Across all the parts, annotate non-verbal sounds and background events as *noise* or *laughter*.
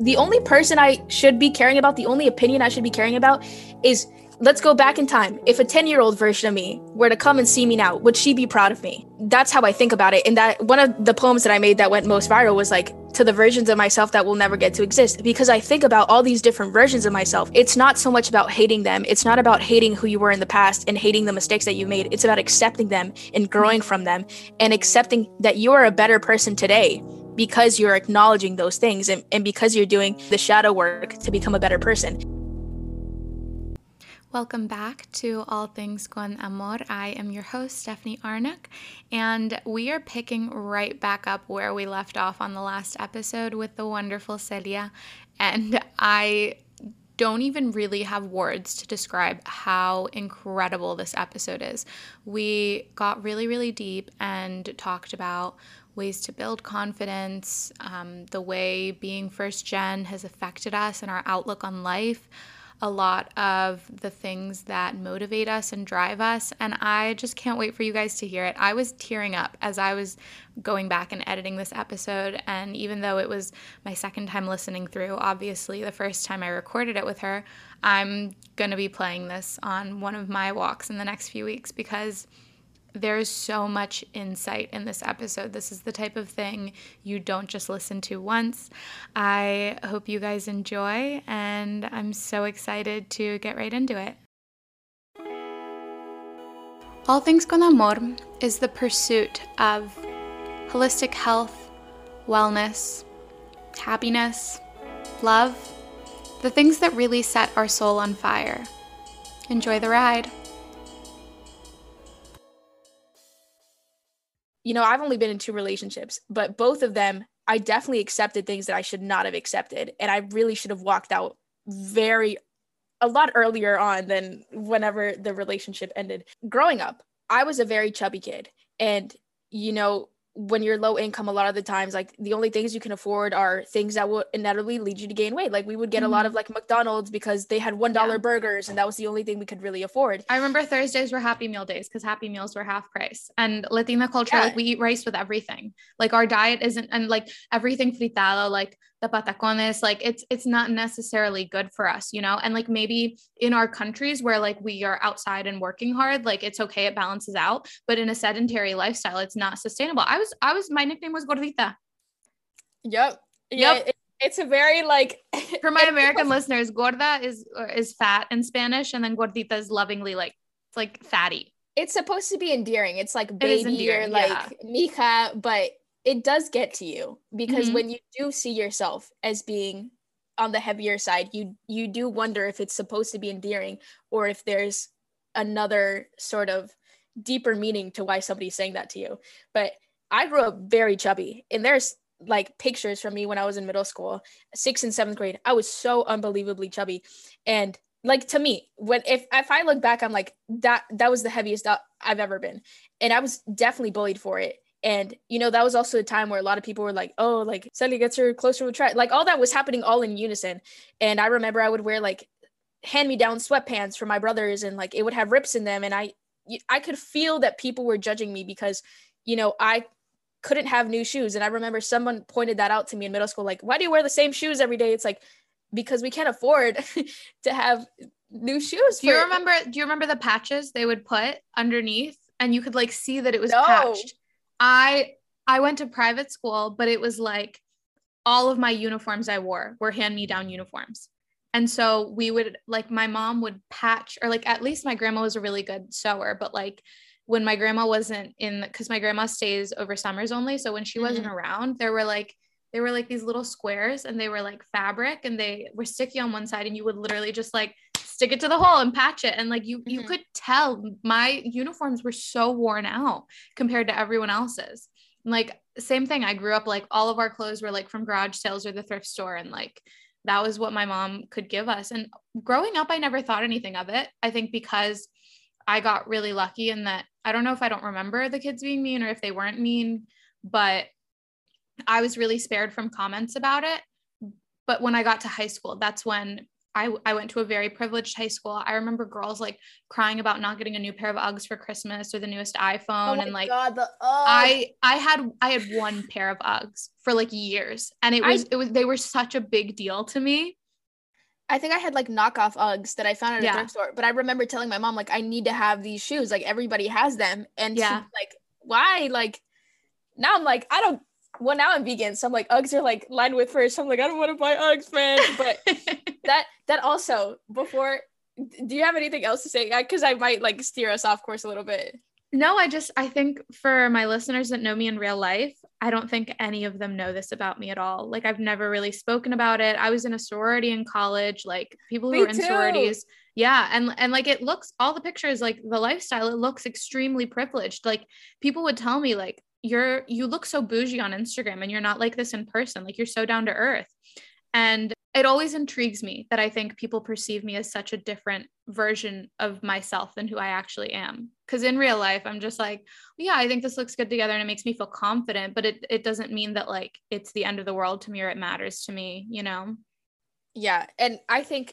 The only person I should be caring about, the only opinion I should be caring about is let's go back in time. If a 10 year old version of me were to come and see me now, would she be proud of me? That's how I think about it. And that one of the poems that I made that went most viral was like, to the versions of myself that will never get to exist. Because I think about all these different versions of myself. It's not so much about hating them, it's not about hating who you were in the past and hating the mistakes that you made. It's about accepting them and growing from them and accepting that you are a better person today because you're acknowledging those things and, and because you're doing the shadow work to become a better person. Welcome back to All Things Con Amor. I am your host, Stephanie Arnouk, and we are picking right back up where we left off on the last episode with the wonderful Celia. And I don't even really have words to describe how incredible this episode is. We got really, really deep and talked about ways to build confidence, um, the way being first gen has affected us and our outlook on life, a lot of the things that motivate us and drive us. And I just can't wait for you guys to hear it. I was tearing up as I was going back and editing this episode. And even though it was my second time listening through, obviously the first time I recorded it with her, I'm going to be playing this on one of my walks in the next few weeks because there's so much insight in this episode. This is the type of thing you don't just listen to once. I hope you guys enjoy, and I'm so excited to get right into it. All Things con Amor is the pursuit of holistic health, wellness, happiness, love, the things that really set our soul on fire. Enjoy the ride. You know, I've only been in two relationships, but both of them, I definitely accepted things that I should not have accepted. And I really should have walked out very, a lot earlier on than whenever the relationship ended. Growing up, I was a very chubby kid. And, you know, when you're low income a lot of the times like the only things you can afford are things that will inevitably lead you to gain weight like we would get mm-hmm. a lot of like mcdonald's because they had one dollar yeah. burgers and that was the only thing we could really afford i remember thursdays were happy meal days because happy meals were half price and latina culture yeah. like we eat rice with everything like our diet isn't and like everything fritado like the patacones like it's it's not necessarily good for us you know? And like maybe in our countries where like we are outside and working hard like it's okay it balances out. But in a sedentary lifestyle it's not sustainable. I was i was my nickname was gordita. Yep yeah yep. It, it's a very like *laughs* for my american listeners gorda is is fat in spanish and then gordita is lovingly like it's like fatty. It's supposed to be endearing. It's like baby it or like yeah. mija but it does get to you because mm-hmm. when you do see yourself as being on the heavier side you you do wonder if it's supposed to be endearing or if there's another sort of deeper meaning to why somebody's saying that to you. But i grew up very chubby and there's like pictures from me when i was in middle school sixth and seventh grade. I was so unbelievably chubby. And like to me when if if i look back i'm like that that was the heaviest i've ever been. And i was definitely bullied for it and, you know, that was also a time where a lot of people were like, oh, like Sally gets her closer with track. Like all that was happening all in unison. And I remember I would wear like hand me down sweatpants for my brothers and like it would have rips in them. And I, I could feel that people were judging me because, you know, I couldn't have new shoes. And I remember someone pointed that out to me in middle school, like, why do you wear the same shoes every day? It's like, because we can't afford *laughs* to have new shoes. Do you remember, do you remember the patches they would put underneath and you could like see that it was no. patched? I I went to private school, but it was like all of my uniforms I wore were hand me down uniforms. And so we would like my mom would patch or like at least my grandma was a really good sewer, but like when my grandma wasn't in because my grandma stays over summers only. So when she mm-hmm. wasn't around, there were like there were like these little squares and they were like fabric and they were sticky on one side and you would literally just like stick it to the hole and patch it. And like you mm-hmm. you could tell my uniforms were so worn out compared to everyone else's. Like same thing. I grew up like all of our clothes were like from garage sales or the thrift store. And like that was what my mom could give us. And growing up i never thought anything of it. I think because i got really lucky in that i don't know if i don't remember the kids being mean or if they weren't mean but I was really spared from comments about it. But when I got to high school, that's when I, I went to a very privileged high school. I remember girls like crying about not getting a new pair of Uggs for Christmas or the newest oh iPhone. Oh and like God, the, I I had I had one pair of Uggs for like years. And it was I, it was they were such a big deal to me. I think I had like knockoff Uggs that I found at a yeah. thrift store. But I remember telling my mom, like, I need to have these shoes. Like everybody has them. And yeah. like, why? Like now I'm like, I don't well now I'm vegan, so I'm like Uggs are like lined with fur. So I'm like, I don't want to buy Uggs, man. But *laughs* that that also before do you have anything else to say? Because I might like steer us off course a little bit. No, I just I think for my listeners that know me in real life, I don't think any of them know this about me at all. Like I've never really spoken about it. I was in a sorority in college, like people who me are in too. sororities. Yeah, and and like it looks all the pictures like the lifestyle it looks extremely privileged. Like people would tell me like you're you look so bougie on Instagram and you're not like this in person. Like you're so down to earth. And it always intrigues me that I think people perceive me as such a different version of myself than who I actually am. Because in real life, I'm just like, yeah, I think this looks good together and it makes me feel confident, but it, it doesn't mean that like it's the end of the world to me or it matters to me, you know? Yeah. And I think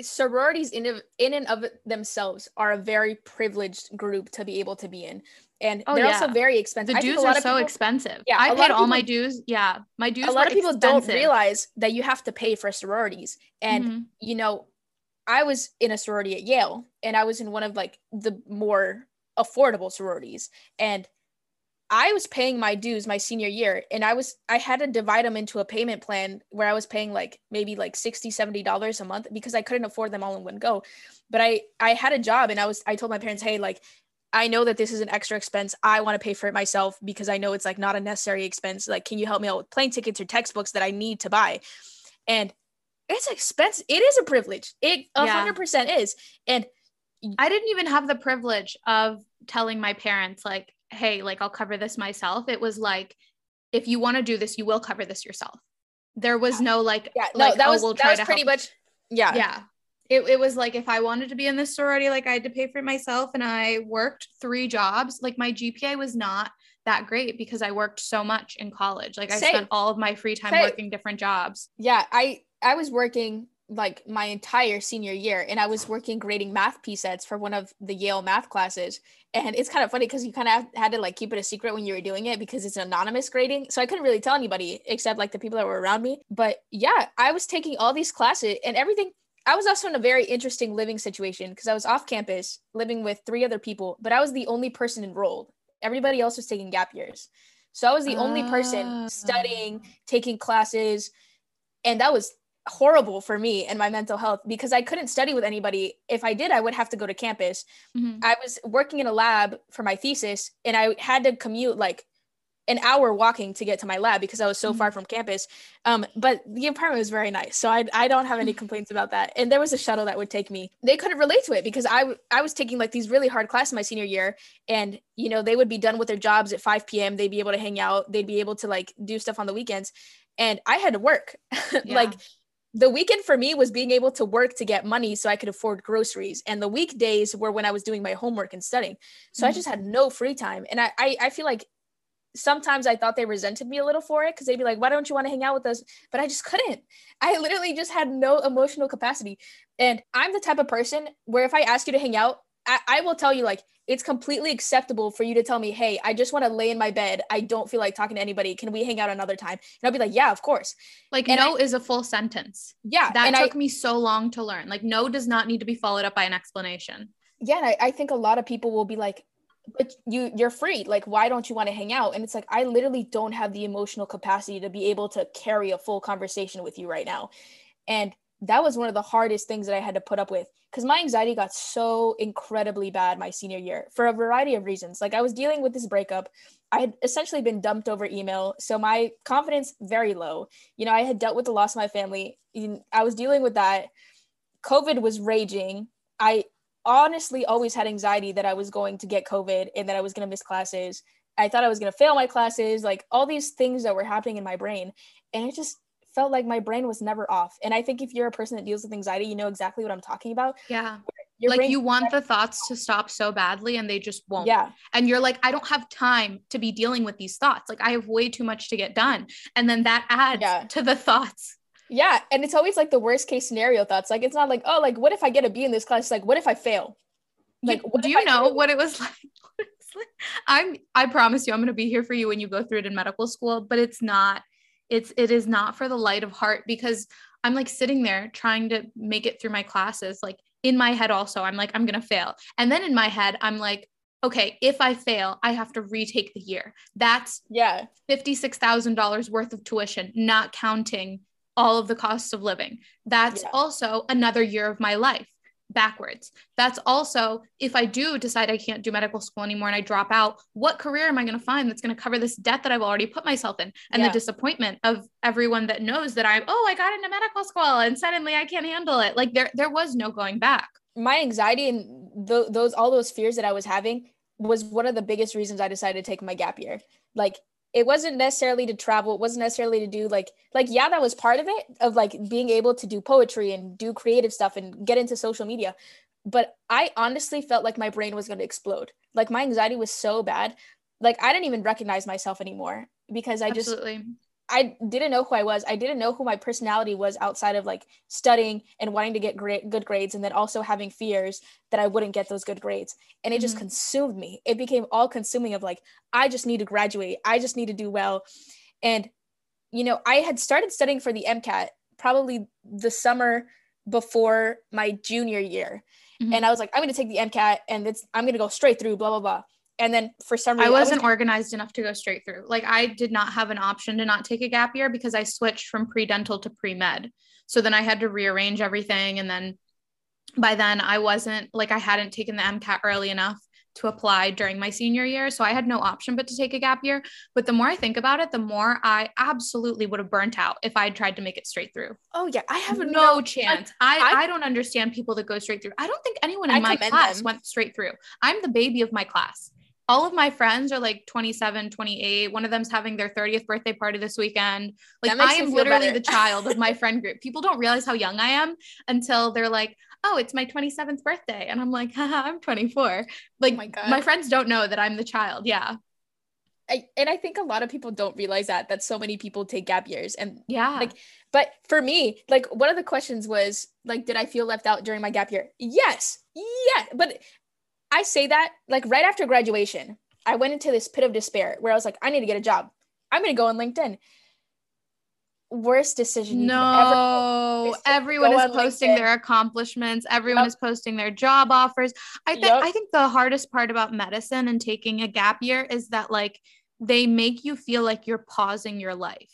sororities in, in and of themselves are a very privileged group to be able to be in and oh, they're yeah. also very expensive. The dues are so people, expensive. Yeah, I paid all people, my dues. Yeah, my dues. A lot of people expensive. don't realize that you have to pay for sororities, and mm-hmm. you know, I was in a sorority at Yale, and I was in one of like the more affordable sororities, and I was paying my dues my senior year, and I was I had to divide them into a payment plan where I was paying like maybe like 60 70 dollars a month because I couldn't afford them all in one go. But I I had a job, and I was I told my parents, hey, like I know that this is an extra expense. I want to pay for it myself because I know it's like not a necessary expense. Like, can you help me out with plane tickets or textbooks that I need to buy? And it's expensive. It is a privilege. It a hundred percent is. And I didn't even have the privilege of telling my parents like, hey, like I'll cover this myself. It was like, if you want to do this, you will cover this yourself. There was no like, yeah, no, like, that oh, was we'll that was pretty much, yeah, yeah it, it was like if I wanted to be in this sorority, like I had to pay for it myself and I worked three jobs. Like my GPA was not that great because I worked so much in college. Like I Same. spent all of my free time Same. working different jobs. Yeah, I I was working like my entire senior year and I was working grading math P sets for one of the Yale math classes. And it's kind of funny because you kind of had to like keep it a secret when you were doing it because it's anonymous grading. So I couldn't really tell anybody except like the people that were around me. But yeah, I was taking all these classes and everything I was also in a very interesting living situation because I was off campus living with three other people, but I was the only person enrolled. Everybody else was taking gap years. So I was the only person ah. studying, taking classes, and that was horrible for me and my mental health because I couldn't study with anybody. If I did, I would have to go to campus. Mm-hmm. I was working in a lab for my thesis and I had to commute like an hour walking to get to my lab because I was so mm-hmm. far from campus. Um, but the apartment was very nice, so I I don't have any complaints about that. And there was a shuttle that would take me. They couldn't relate to it because I I was taking like these really hard classes my senior year, and you know they would be done with their jobs at 5 p.m. They'd be able to hang out. They'd be able to like do stuff on the weekends, and I had to work. *laughs* Yeah. like the weekend for me was being able to work to get money so I could afford groceries. And the weekdays were when I was doing my homework and studying. So mm-hmm. I just had no free time. And I, I, I feel like sometimes I thought they resented me a little for it because they'd be like, why don't you want to hang out with us? But I just couldn't. *laughs* I literally just had no emotional capacity. And I'm the type of person where if I ask you to hang out, I, I will tell you, like, it's completely acceptable for you to tell me, hey, I just want to lay in my bed. I don't feel like talking to anybody. Can we hang out another time? And I'll be like, yeah, of course. Like, and no I, is a full sentence. Yeah. That took I, me so long to learn. Like, no does not need to be followed up by an explanation. Yeah. I, I think a lot of people will be like, but you you're free. Like why don't you want to hang out? And it's like i literally don't have the emotional capacity to be able to carry a full conversation with you right now. And that was one of the hardest things that i had to put up with because my anxiety got so incredibly bad my senior year for a variety of reasons. Like i was dealing with this breakup. I had essentially been dumped over email so my confidence very low. You know i had dealt with the loss of my family. I was dealing with that. Covid was raging. I honestly always had anxiety that I was going to get COVID and that I was going to miss classes. I thought I was going to fail my classes, like all these things that were happening in my brain. And it just felt like my brain was never off. And I think if you're a person that deals with anxiety, you know exactly what I'm talking about. Yeah. Your like you want *laughs* the thoughts to stop so badly and they just won't. Yeah. And you're like, I don't have time to be dealing with these thoughts. Like I have way too much to get done. And then that adds yeah. to the *laughs* thoughts. Yeah, and it's always like the worst case scenario thoughts. Like it's not like, oh, like what if I get a B in this class? It's like, what if I fail? Like, you, do you know *laughs* what it was like? I'm I promise you I'm going to be here for you when you go through it in medical school, but it's not it's it is not for the light of heart because I'm like sitting there trying to make it through my classes like in my head also I'm like I'm going to fail. And then in my head I'm like okay, if I fail, I have to retake the year. That's yeah, $56,000 worth of tuition, not counting all of the costs of living. That's yeah. also another year of my life backwards. That's also if I do decide I can't do medical school anymore and I drop out, what career am I going to find that's going to cover this debt that I've already put myself in and yeah. the disappointment of everyone that knows that I'm oh, I got into medical school and suddenly I can't handle it. Like there there was no going back. My anxiety and th- those all those fears that I was having was one of the biggest reasons I decided to take my gap year. Like it wasn't necessarily to travel it wasn't necessarily to do like like yeah that was part of it of like being able to do poetry and do creative stuff and get into social media but i honestly felt like my brain was going to explode like my anxiety was so bad like i didn't even recognize myself anymore because i Absolutely. just I didn't know who I was. I didn't know who my personality was outside of like studying and wanting to get great good grades and then also having fears that I wouldn't get those good grades. And it mm-hmm. just consumed me. It became all consuming of like I just need to graduate. I just need to do well. And you know, I had started studying for the MCAT probably the summer before my junior year. Mm-hmm. And I was like I'm going to take the MCAT and it's I'm going to go straight through blah blah blah and then for some reason I wasn't I was- organized enough to go straight through. Like I did not have an option to not take a gap year because I switched from pre-dental to pre-med. So then I had to rearrange everything and then by then I wasn't like I hadn't taken the MCAT early enough to apply during my senior year. So I had no option but to take a gap year. But the more I think about it, the more I absolutely would have burnt out if I had tried to make it straight through. Oh yeah, I have no, no chance. I, I, I don't understand people that go straight through. I don't think anyone in I my class them. went straight through. I'm the baby of my class all of my friends are like 27, 28. One of them's having their 30th birthday party this weekend. Like I am literally the child of my friend group. People don't realize how young I am until they're like, oh, it's my 27th birthday. And I'm like, haha, I'm 24. Like oh my, my friends don't know that I'm the child. Yeah. I, and I think a lot of people don't realize that that so many people take gap years and yeah like but for me like one of the questions was like did I feel left out during my gap year yes yeah but I say that like right after graduation, I went into this pit of despair where I was like, I need to get a job. I'm going to go on LinkedIn. Worst decision. No, is everyone is posting LinkedIn. their accomplishments. Everyone yep. is posting their job offers. I think yep. I think the hardest part about medicine and taking a gap year is that like they make you feel like you're pausing your life.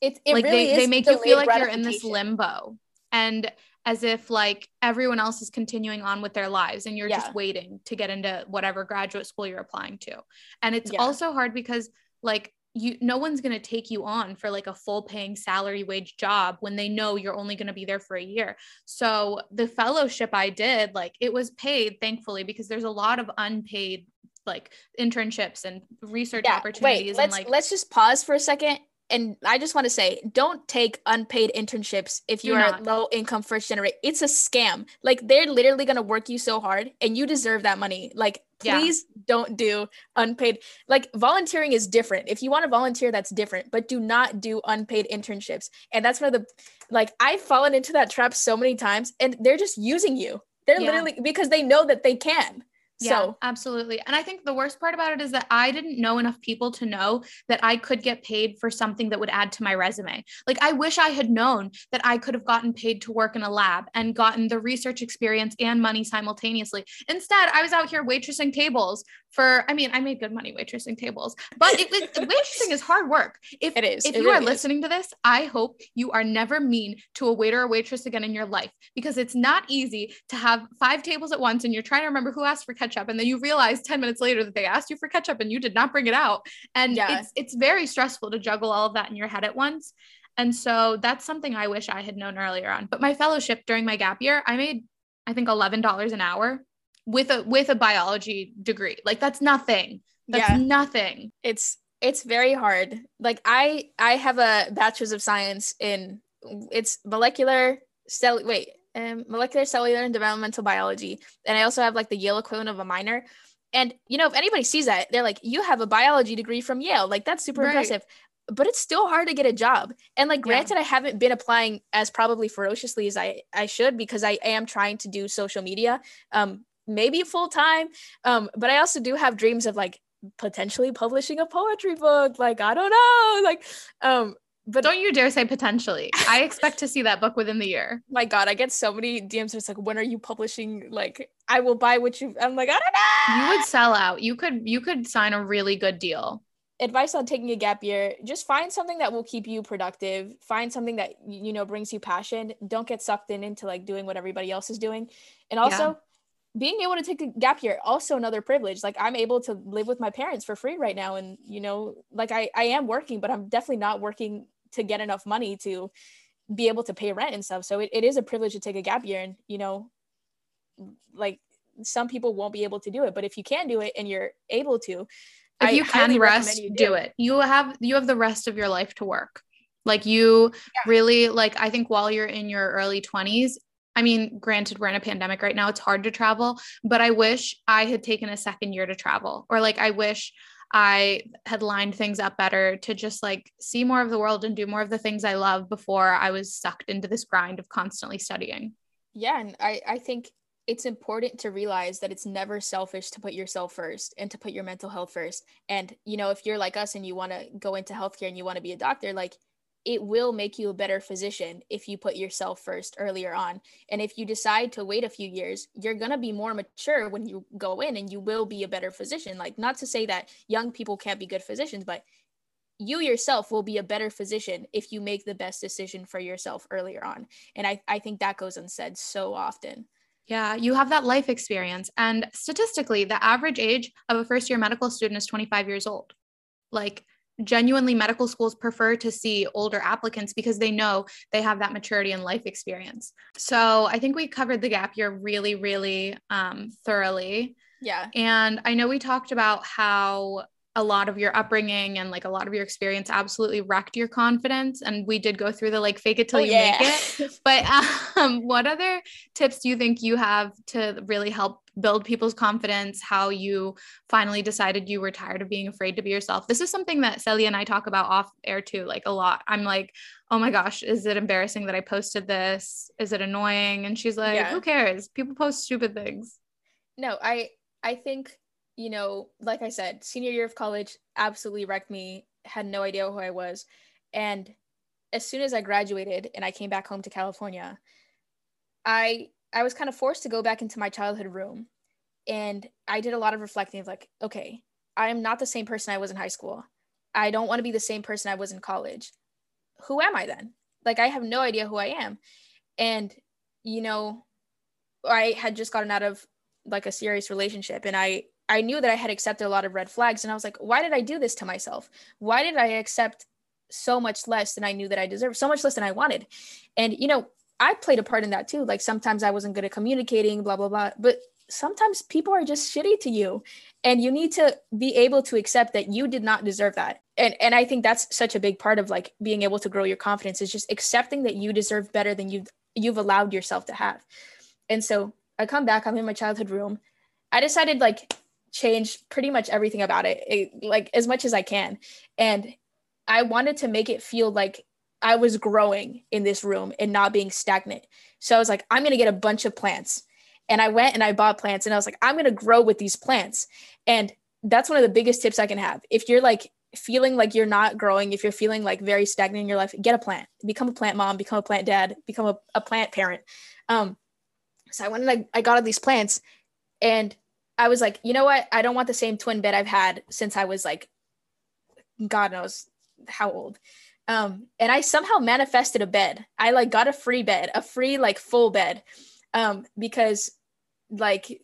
It's it like really they, they make you feel like you're in this limbo. And as if like everyone else is continuing on with their lives and you're yeah. just waiting to get into whatever graduate school you're applying to. And it's yeah. also hard because like you no one's going to take you on for like a full paying salary wage job when they know you're only going to be there for a year. So the fellowship I did like it was paid thankfully because there's a lot of unpaid like internships and research yeah, opportunities wait, let's like let's just pause for a second and I just want to say, don't take unpaid internships if you are low income first generation. It's a scam. Like they're literally gonna work you so hard, and you deserve that money. Like please yeah. don't do unpaid. Like volunteering is different. If you want to volunteer, that's different. But do not do unpaid internships. And that's one of the like I've fallen into that trap so many times, and they're just using you. They're yeah. literally because they know that they can. Yeah, so absolutely. And I think the worst part about it is that I didn't know enough people to know that I could get paid for something that would add to my resume. Like I wish I had known that I could have gotten paid to work in a lab and gotten the research experience and money simultaneously. Instead, I was out here waitressing tables for I mean, I made good money waitressing tables, but it was *laughs* waitressing is hard work. If it is, if it you really are listening to this, I hope you are never mean to a waiter or waitress again in your life because it's not easy to have five tables at once and you're trying to remember who asked for ketchup and then you realize 10 minutes later that they asked you for ketchup and you did not bring it out. And yeah. it's it's very stressful to juggle all of that in your head at once. And so that's something I wish I had known earlier on. But my fellowship during my gap year, I made I think $11 an hour with a with a biology degree. Like that's nothing. That's yeah. nothing. It's it's very hard. Like I I have a bachelor's of science in it's molecular cell wait um, molecular cellular and developmental biology and i also have like the yale equivalent of a minor and you know if anybody sees that they're like you have a biology degree from yale like that's super right. impressive but it's still hard to get a job. And like granted, yeah. I haven't been applying as probably ferociously as I I should because I am trying to do social media, um, maybe full time. Um, but I also do have dreams of like potentially publishing a poetry book. Like I don't know, like um. But don't you dare say potentially. I expect to see that book within the year. *laughs* My God, I get so many DMs. It's like, when are you publishing? Like, I will buy what you. I'm like, I don't know. You would sell out. You could. You could sign a really good deal advice on taking a gap year just find something that will keep you productive find something that you know brings you passion don't get sucked in into like doing what everybody else is doing and also yeah. being able to take a gap year also another privilege like i'm able to live with my parents for free right now and you know like i i am working but i'm definitely not working to get enough money to be able to pay rent and stuff so it, it is a privilege to take a gap year and you know like some people won't be able to do it but if you can do it and you're able to if you can rest you do. do. it you have you have the rest of your life to work like you yeah. really like i think while you're in your early 20s i mean granted we're in a pandemic right now it's hard to travel but i wish i had taken a second year to travel or like i wish i had lined things up better to just like see more of the world and do more of the things i love before i was sucked into this grind of constantly studying yeah and i i think it's important to realize that it's never selfish to put yourself first and to put your mental health first. And, you know, if you're like us and you want to go into healthcare and you want to be a doctor, like it will make you a better physician if you put yourself first earlier on. And if you decide to wait a few years, you're going to be more mature when you go in and you will be a better physician. Like, not to say that young people can't be good physicians, but you yourself will be a better physician if you make the best decision for yourself earlier on. And I, I think that goes unsaid so often. Yeah, you have that life experience. And statistically, the average age of a first year medical student is 25 years old. Like, genuinely, medical schools prefer to see older applicants because they know they have that maturity and life experience. So, I think we covered the gap year really, really um, thoroughly. Yeah. And I know we talked about how a lot of your upbringing and like a lot of your experience absolutely wrecked your confidence and we did go through the like fake it till oh, you yeah. make it. But *laughs* um, what other tips do you think you have to really help build people's confidence how you finally decided you were tired of being afraid to be yourself? This is something that Celia and I talk about off air too like a lot. I'm like oh my gosh is it embarrassing that I posted this? Is it annoying? And she's like yeah. who cares? People post stupid things. No I I think you know, like I said, senior year of college absolutely wrecked me, had no idea who I was. And as soon as I graduated and I came back home to California, I I was kind of forced to go back into my childhood room. And I did a lot of reflecting of like, okay, I am not the same person I was in high school. I don't want to be the same person I was in college. Who am I then? Like I have no idea who I am. And you know, I had just gotten out of like a serious relationship and I I knew that I had accepted a lot of red flags and I was like, why did I do this to myself? Why did I accept so much less than I knew that I deserved, so much less than I wanted? And you know, I played a part in that too. Like sometimes I wasn't good at communicating, blah blah blah, but sometimes people are just shitty to you and you need to be able to accept that you did not deserve that and and i think that's such a big part of like being able to grow your confidence is just accepting that you deserve better than you've you've allowed yourself to have and so i come back i'm in my childhood room i decided like change pretty much everything about it, it, like as much as I can. And I wanted to make it feel like I was growing in this room and not being stagnant. So I was like, I'm going to get a bunch of plants. And I went and I bought plants and I was like, I'm going to grow with these plants. And that's one of the biggest tips I can have. If you're like feeling like you're not growing, if you're feeling like very stagnant in your life, get a plant, become a plant mom, become a plant dad, become a, a plant parent. Um, so I went and I, I got all these plants and I was like, you know what? I don't want the same twin bed I've had since I was like, God knows how old. Um, and I somehow manifested a bed. I like got a free bed, a free like full bed, um, because like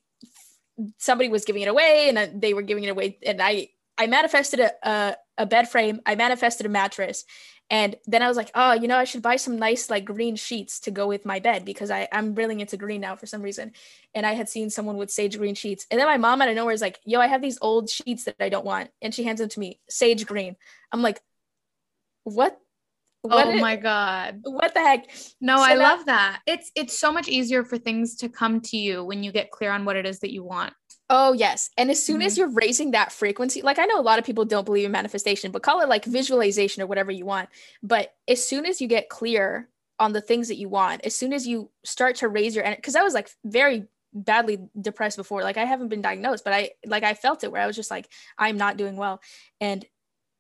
somebody was giving it away and they were giving it away, and I I manifested a, a a bed frame. I manifested a mattress, and then I was like, oh, you know, I should buy some nice like green sheets to go with my bed because I, I'm really into green now for some reason. And I had seen someone with sage green sheets. And then my mom out of nowhere is like, yo, I have these old sheets that I don't want. And she hands them to me, sage green. I'm like, what? what oh my god. What the heck? No, so I love that. It's it's so much easier for things to come to you when you get clear on what it is that you want. Oh, yes. And as soon mm-hmm. as you're raising that frequency, like I know a lot of people don't believe in manifestation, but call it like visualization or whatever you want. But as soon as you get clear on the things that you want, as soon as you start to raise your energy, because I was like very badly depressed before. Like I haven't been diagnosed, but I like I felt it where I was just like, I'm not doing well. And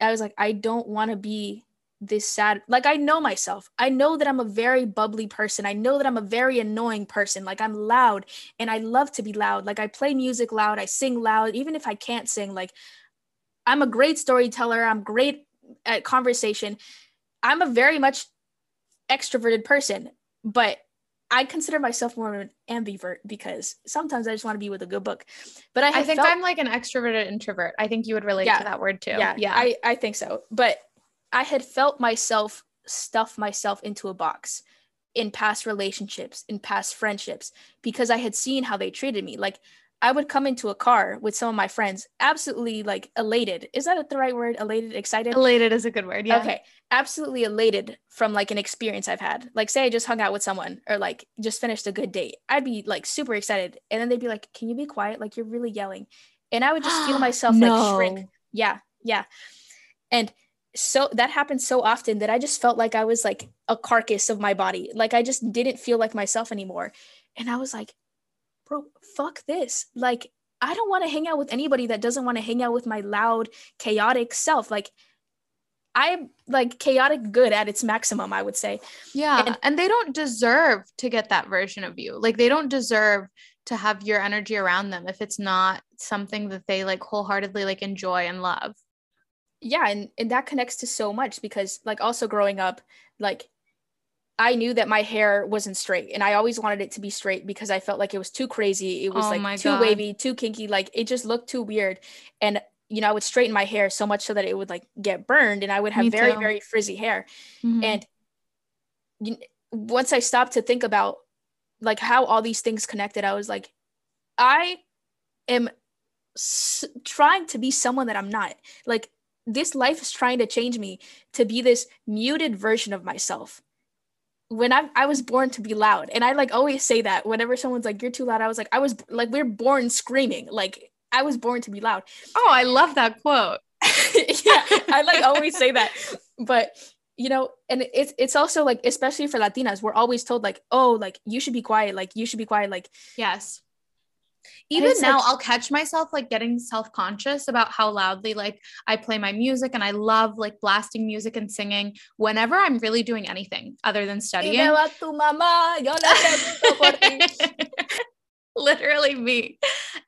I was like, I don't want to be this sad like i know myself. I know that i'm a very bubbly person. I know that i'm a very annoying person. Like i'm loud and i love to be loud. Like i play music loud. I sing loud even if i can't sing. Like i'm a great storyteller. I'm great at conversation. I'm a very much extroverted person but I consider myself more of an ambivert because sometimes I just want to be with a good book. But I, I think felt, I'm like an extroverted introvert. I think you would relate yeah, to that word too. Yeah, yeah, I, I think so. But I had felt myself stuff myself into a box in past relationships, in past friendships, because I had seen how they treated me. Like I would come into a car with some of my friends, absolutely like elated. Is that the right word? Elated, excited? Elated is a good word. Yeah. Okay. Absolutely elated from like an experience I've had. Like, say I just hung out with someone or like just finished a good date. I'd be like super excited. And then they'd be like, Can you be quiet? Like, you're really yelling. And I would just feel *gasps* myself no. like shrink. Yeah. Yeah. And so that happened so often that I just felt like I was like a carcass of my body. Like I just didn't feel like myself anymore. And I was like, bro, fuck this. Like, I don't want to hang out with anybody that doesn't want to hang out with my loud, chaotic self. Like, I'm like chaotic good at its maximum, I would say. Yeah. And, and they don't deserve to get that version of you. Like, they don't deserve to have your energy around them if it's not something that they like wholeheartedly like enjoy and love yeah and, and that connects to so much because like also growing up like i knew that my hair wasn't straight and i always wanted it to be straight because i felt like it was too crazy it was oh like too God. wavy too kinky like it just looked too weird and you know i would straighten my hair so much so that it would like get burned and i would have Me very too. very frizzy hair mm-hmm. and you, once i stopped to think about like how all these things connected i was like i am s- trying to be someone that i'm not like this life is trying to change me to be this muted version of myself. When I, I was born to be loud. And i like always say that whenever someone's like you're too loud i was like i was like we're born screaming. Like i was born to be loud. Oh i love that quote. *laughs* Yeah i like always say that. But you know and it's it's also like especially for latinas we're always told like oh like you should be quiet. Like you should be quiet. Like yes even now like, i'll catch myself like getting self-conscious about how loudly like i play my music and i love like blasting music and singing whenever i'm really doing anything other than studying *laughs* literally me.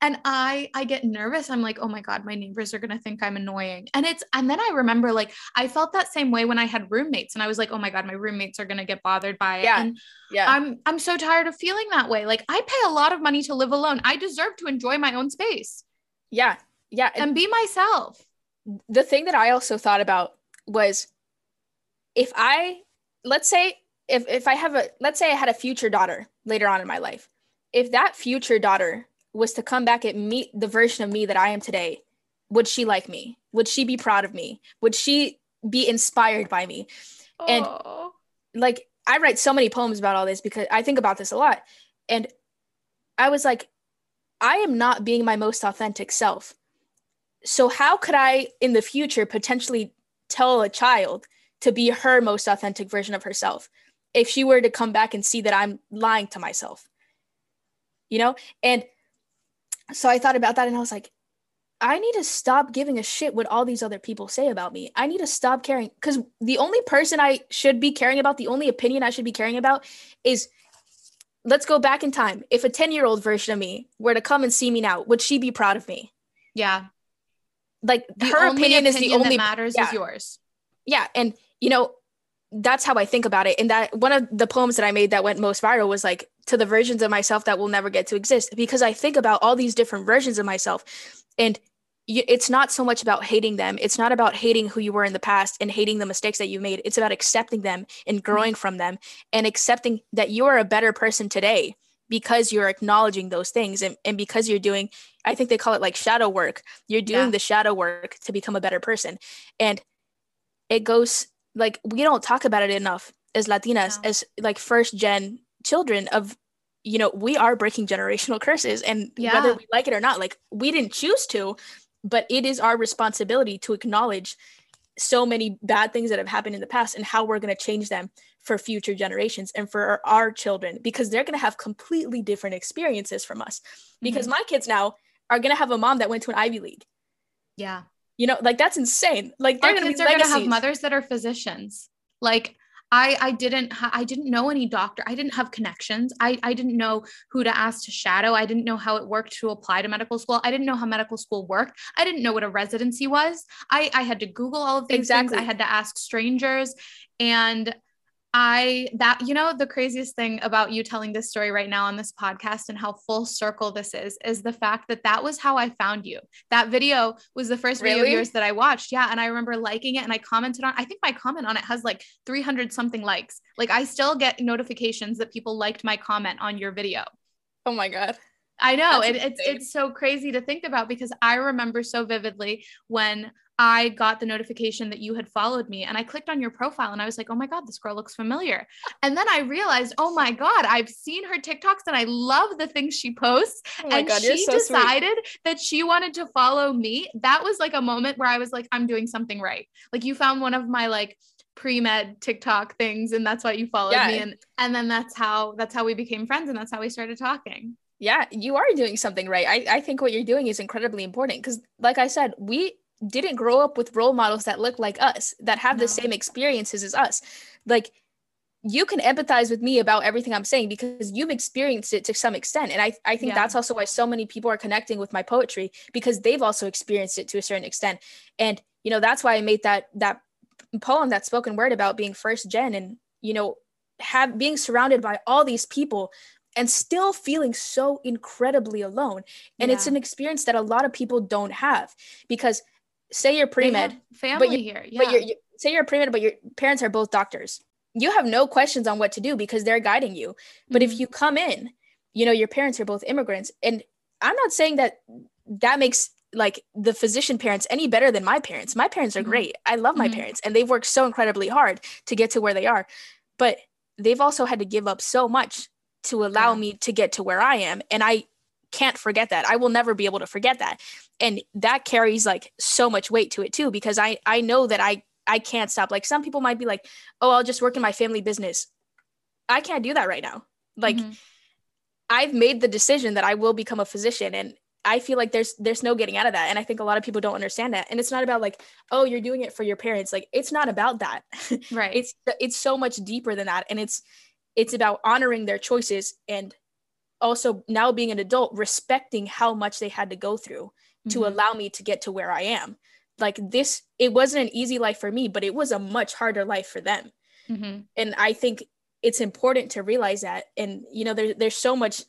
And i i get nervous. I'm like oh my god my neighbors are going to think i'm annoying. And it's and then i remember like i felt that same way when i had roommates and i was like oh my god my roommates are going to get bothered by it. Yeah and yeah. I'm i'm so tired of feeling that way. Like i pay a lot of money to live alone. I deserve to enjoy my own space. Yeah yeah and be myself. The thing that i also thought about was if i let's say if if i have a let's say i had a future daughter later on in my life if that future daughter was to come back and meet the version of me that I am today, would she like me? Would she be proud of me? Would she be inspired by me? And like I write so many poems about all this because I think about this a lot. And I was like, I am not being my most authentic self. So how could I in the future potentially tell a child to be her most authentic version of herself if she were to come back and see that I'm lying to myself? You know? And so I thought about that and I was like, I need to stop giving a shit what all these other people say about me. I need to stop caring because the only person I should be caring about, the only opinion I should be caring about is let's go back in time. If a 10 year old version of me were to come and see me now, would she be proud of me? Yeah. Like the her opinion, opinion, is the only that matters yeah. is yours. Yeah. And, you know, that's how I think about it. And that one of the poems that I made that went most viral was like to the versions of myself that will never get to exist because I think about all these different versions of myself and it's not so much about hating them. It's not about hating who you were in the past and hating the mistakes that you made. It's about accepting them and mm-hmm. growing from them and accepting that you are a better person today because you're acknowledging those things and, and because you're doing, I think they call it like shadow work. You're doing yeah. the shadow work to become a better person. And it goes like we don't talk about it enough as Latinas, no. as like first gen children of you know, we are breaking generational curses. And yeah. whether we like it or not, like we didn't choose to, but it is our responsibility to acknowledge so many bad things that have happened in the past and how we're going to change them for future generations and for our, our children because they're going to have completely different experiences from us because mm-hmm. my kids now are going to have a mom that went to an ivy league yeah you know like that's insane like they're going to have mothers that are physicians like I I didn't ha- I didn't know any doctor. I didn't have connections. I I didn't know who to ask to shadow. I didn't know how it worked to apply to medical school. I didn't know how medical school worked. I didn't know what a residency was. I I had to Google all of these exactly. things. I had to ask strangers and I that you know the craziest thing about you telling this story right now on this podcast and how full circle this is is the fact that that was how I found you. That video was the first really? video of yours that I watched. Yeah, and I remember liking it and I commented on I think my comment on it has like 300 something likes. Like I still get notifications that people liked my comment on your video. Oh my god. I know it, it's it's so crazy to think about because I remember so vividly when I got the notification that you had followed me and I clicked on your profile and I was like, oh my God, this girl looks familiar. And then I realized, oh my God, I've seen her TikToks and I love the things she posts. Oh and God, she so decided sweet. that she wanted to follow me. That was like a moment where I was like, I'm doing something right. Like you found one of my like pre-med TikTok things and that's why you followed yeah. me. And and then that's how that's how we became friends and that's how we started talking yeah you are doing something right i, I think what you're doing is incredibly important because like i said we didn't grow up with role models that look like us, that have no. the same experiences as us. Like you can empathize with me about everything I'm saying because you've experienced it to some extent. And I, I think yeah. that's also why so many people are connecting with my poetry because they've also experienced it to a certain extent. And, you know, that's why I made that that poem, that spoken word about being first gen and, you know, have being surrounded by all these people and still feeling so incredibly alone. And yeah. it's an experience that a lot of people don't have because say you're pre-med family but here yeah. but you're, you, say you're pre-med but your parents are both doctors you have no questions on what to do because they're guiding you but mm-hmm. if you come in you know your parents are both immigrants and i'm not saying that that makes like the physician parents any better than my parents my parents are mm-hmm. great i love my mm-hmm. parents and they've worked so incredibly hard to get to where they are but they've also had to give up so much to allow yeah. me to get to where i am and i can't forget that. I will never be able to forget that. And that carries like so much weight to it too because I I know that I I can't stop. Like some people might be like, "Oh, I'll just work in my family business." I can't do that right now. Like mm-hmm. I've made the decision that I will become a physician and I feel like there's there's no getting out of that and I think a lot of people don't understand that. And it's not about like, "Oh, you're doing it for your parents." Like it's not about that. *laughs* Right. it's it's so much deeper than that and it's it's about honoring their choices and also now being an adult respecting how much they had to go through mm-hmm. to allow me to get to where i am. Like this it wasn't an easy life for me but it was a much harder life for them. Mm-hmm. and i think it's important to realize that. And you know there, there's so much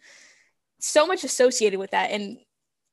so much associated with that. And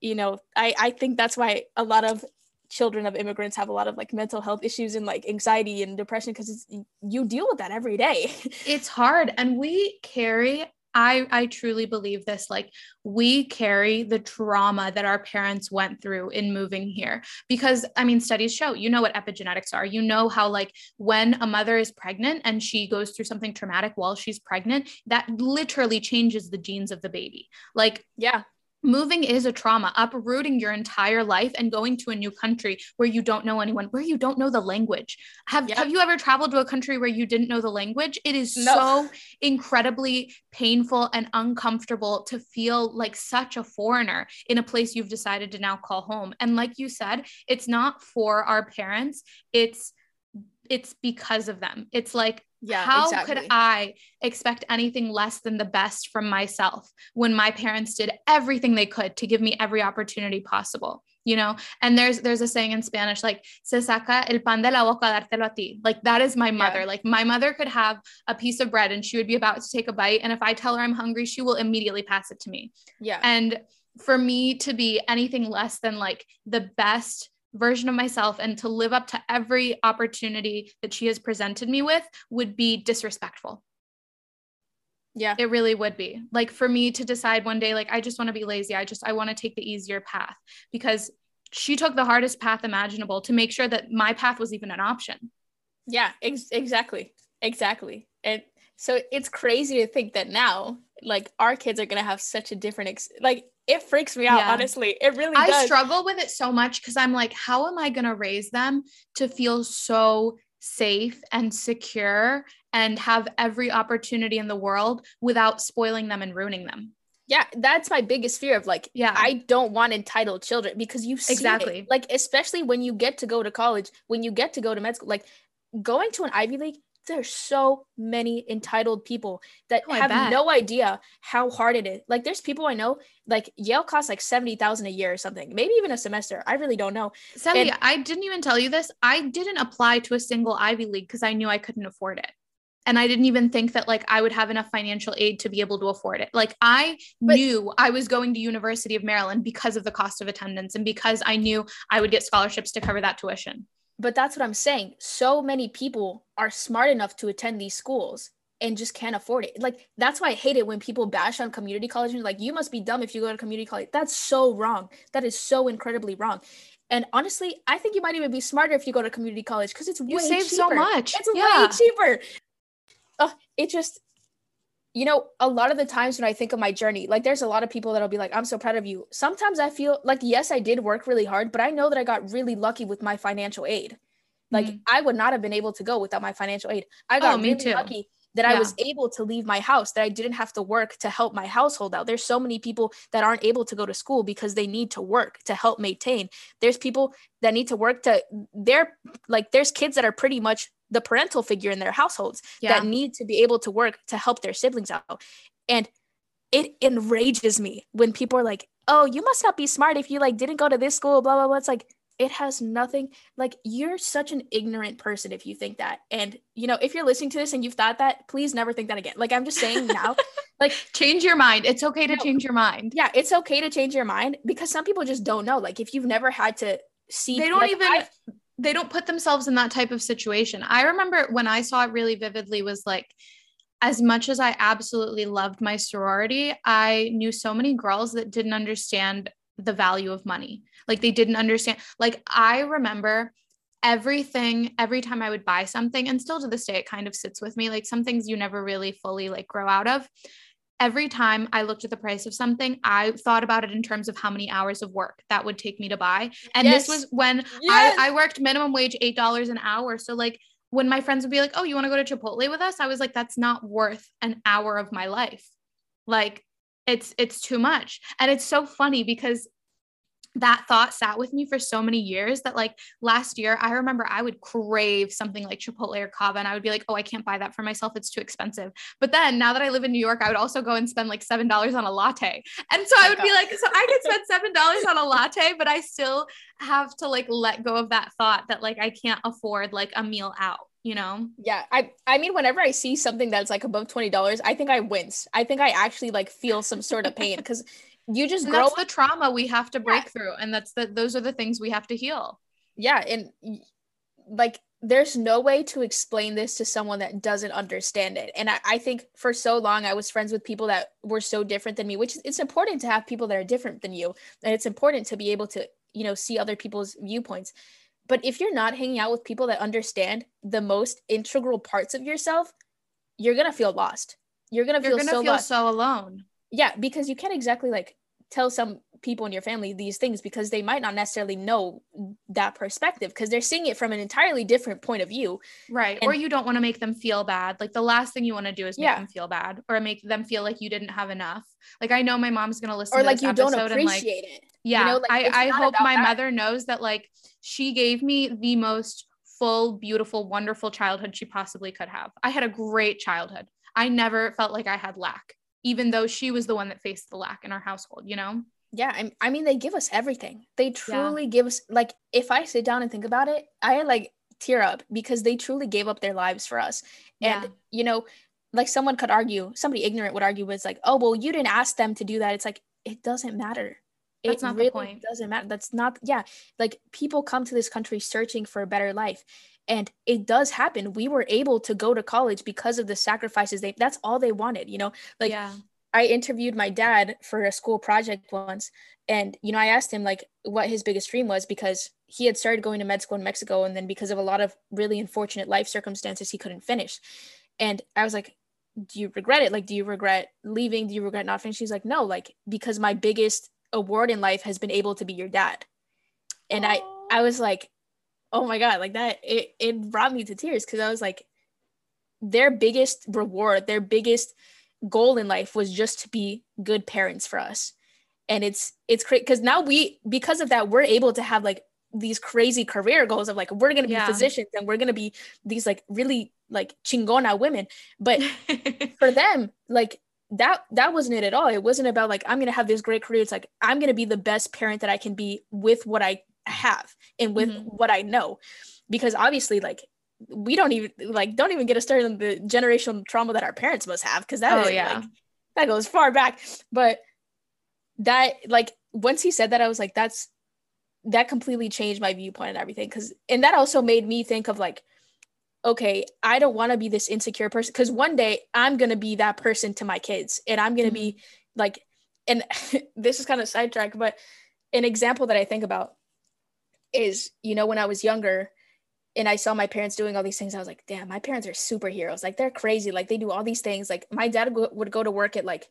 you know i i think that's why a lot of children of immigrants have a lot of like mental health issues and like anxiety and depression because you deal with that every day. *laughs* It's hard. And we carry I I truly believe this like we carry the trauma that our parents went through in moving here because I mean studies show you know what epigenetics are. You know how like when a mother is pregnant and she goes through something traumatic while she's pregnant that literally changes the genes of the baby. Like yeah moving is a trauma uprooting your entire life and going to a new country where you don't know anyone where you don't know the language. Have yep. have you ever traveled to a country where you didn't know the language? It is no. so incredibly painful and uncomfortable to feel like such a foreigner in a place you've decided to now call home. And like you said it's not for our parents. It's it's because of them. It's like yeah, how exactly. could I expect anything less than the best from myself when my parents did everything they could to give me every opportunity possible? You know, and there's there's a saying in Spanish like "se saca el pan de la boca dártelo a ti." Like that is my mother. Yeah. Like my mother could have a piece of bread and she would be about to take a bite, and if I tell her I'm hungry, she will immediately pass it to me. Yeah, and for me to be anything less than like the best version of myself and to live up to every opportunity that she has presented me with would be disrespectful. Yeah. It really would be. Like for me to decide one day like I just want to be lazy. I just I want to take the easier path because she took the hardest path imaginable to make sure that my path was even an option. Yeah, ex- exactly. Exactly. And so it's crazy to think that now like our kids are gonna have such a different ex- like it freaks me out yeah. honestly it really i does. struggle with it so much because i'm like how am i gonna raise them to feel so safe and secure and have every opportunity in the world without spoiling them and ruining them yeah that's my biggest fear of like yeah i don't want entitled children because you exactly it. like especially when you get to go to college when you get to go to med school like going to an ivy league there's so many entitled people that oh, have no idea how hard it is. Like there's people I know, like Yale costs like 70,000 a year or something, maybe even a semester. I really don't know. Celia, and- I didn't even tell you this. I didn't apply to a single Ivy League because I knew I couldn't afford it. And I didn't even think that like I would have enough financial aid to be able to afford it. Like I but- knew I was going to University of Maryland because of the cost of attendance and because I knew I would get scholarships to cover that tuition. But that's what I'm saying. So many people are smart enough to attend these schools and just can't afford it. Like that's why I hate it when people bash on community college and like you must be dumb if you go to community college. That's so wrong. That is so incredibly wrong. And honestly, I think you might even be smarter if you go to community college because it's you way save cheaper. so much. It's yeah. way cheaper. Oh, it just you know, a lot of the times when I think of my journey, like there's a lot of people that'll be like, I'm so proud of you. Sometimes I feel like, yes, I did work really hard, but I know that I got really lucky with my financial aid. Like mm-hmm. I would not have been able to go without my financial aid. I got oh, really too. lucky that yeah. I was able to leave my house, that I didn't have to work to help my household out. There's so many people that aren't able to go to school because they need to work to help maintain. There's people that need to work to they're like there's kids that are pretty much the parental figure in their households yeah. that need to be able to work to help their siblings out. And it enrages me when people are like, "Oh, you must not be smart if you like didn't go to this school, blah blah blah." It's like it has nothing like you're such an ignorant person if you think that. And you know, if you're listening to this and you've thought that, please never think that again. Like I'm just saying now, *laughs* like change your mind. It's okay to change your mind. Yeah, it's okay to change your mind because some people just don't know. Like if you've never had to see They don't like, even I've, they don't put themselves in that type of situation. I remember when I saw it really vividly was like as much as I absolutely loved my sorority, I knew so many girls that didn't understand the value of money. Like they didn't understand. Like I remember everything every time I would buy something and still to this day it kind of sits with me like some things you never really fully like grow out of every time I looked at the price of something, I thought about it in terms of how many hours of work that would take me to buy. And yes. this was when yes. I, I worked minimum wage $8 an hour. So, like, when my friends would be like, Oh, you want to go to Chipotle with us? I was like, That's not worth an hour of my life. Like, it's it's too much and it's so funny because that thought sat with me for so many years that like last year I remember I would crave something like Chipotle or Cava and I would be like, oh, I can't buy that for myself. It's too expensive. But then now that I live in New York, I would also go and spend like $7 on a latte. And so I would be like, so I could spend $7 on a latte, but I still have to like let go of that thought that like I can't afford like a meal out you know yeah i i mean whenever i see something that's like above $20 i think i wince i think i actually like feel some sort of pain because you just and grow that's the trauma we have to break yeah. through and that's the those are the things we have to heal. Yeah and like there's no way to explain this to someone that doesn't understand it. And I, I think for so long i was friends with people that were so different than me which it's important to have people that are different than you and it's important to be able to you know see other people's viewpoints. But if you're not hanging out with people that understand the most integral parts of yourself you're gonna feel lost. You're gonna feel, gonna so, feel so alone. Yeah because you can't exactly like tell some people in your family these things because they might not necessarily know that perspective because they're seeing it from an entirely different point of view. Right and, or you don't want to make them feel bad like the last thing you want to do is make yeah. them feel bad or make them feel like you didn't have enough. Like i know my mom's gonna listen or like you don't appreciate like, it. Yeah you know, like, i, I hope my that. mother knows that like she gave me the most full beautiful wonderful childhood she possibly could have. I had a great childhood. I never felt like i had lack even though she was the one that faced the lack in our household, you know? Yeah, I, I mean, they give us everything. They truly yeah. give us, like, if I sit down and think about it, I like tear up because they truly gave up their lives for us. And, yeah. you know, like someone could argue, somebody ignorant would argue, was like, oh, well, you didn't ask them to do that. It's like, it doesn't matter. That's it not really the point. doesn't matter. That's not, yeah. Like, people come to this country searching for a better life and it does happen we were able to go to college because of the sacrifices they that's all they wanted you know like yeah. i interviewed my dad for a school project once and you know i asked him like what his biggest dream was because he had started going to med school in mexico and then because of a lot of really unfortunate life circumstances he couldn't finish and i was like do you regret it? Like, do you regret leaving? Do you regret not finishing? he's like, no, like, because my biggest award in life has been able to be your dad. And Aww. I, I was like, oh my God, like that, it, it brought me to tears because I was like, their biggest reward, their biggest goal in life was just to be good parents for us. And it's, it's great because now we, because of that, we're able to have like these crazy career goals of like, we're going to be yeah. physicians and we're going to be these like really like chingona women. But *laughs* for them, like that that wasn't it at all. It wasn't about like I'm gonna have this great career. It's like I'm gonna be the best parent that I can be with what I have and with mm-hmm. what I know. Because obviously, like we don't even like don't even get us started on the generational trauma that our parents must have because that oh, is, yeah. Like, that goes far back. But that like once he said that, I was like, that's that completely changed my viewpoint and everything. Cause and that also made me think of like okay, I don't want to be this insecure person because one day I'm going to be that person to my kids and I'm going to mm-hmm. be like, and *laughs* this is kind of sidetracked, but an example that I think about is, you know, when I was younger and I saw my parents doing all these things, I was like, damn, my parents are superheroes. Like they're crazy. Like they do all these things. Like my dad would go to work at like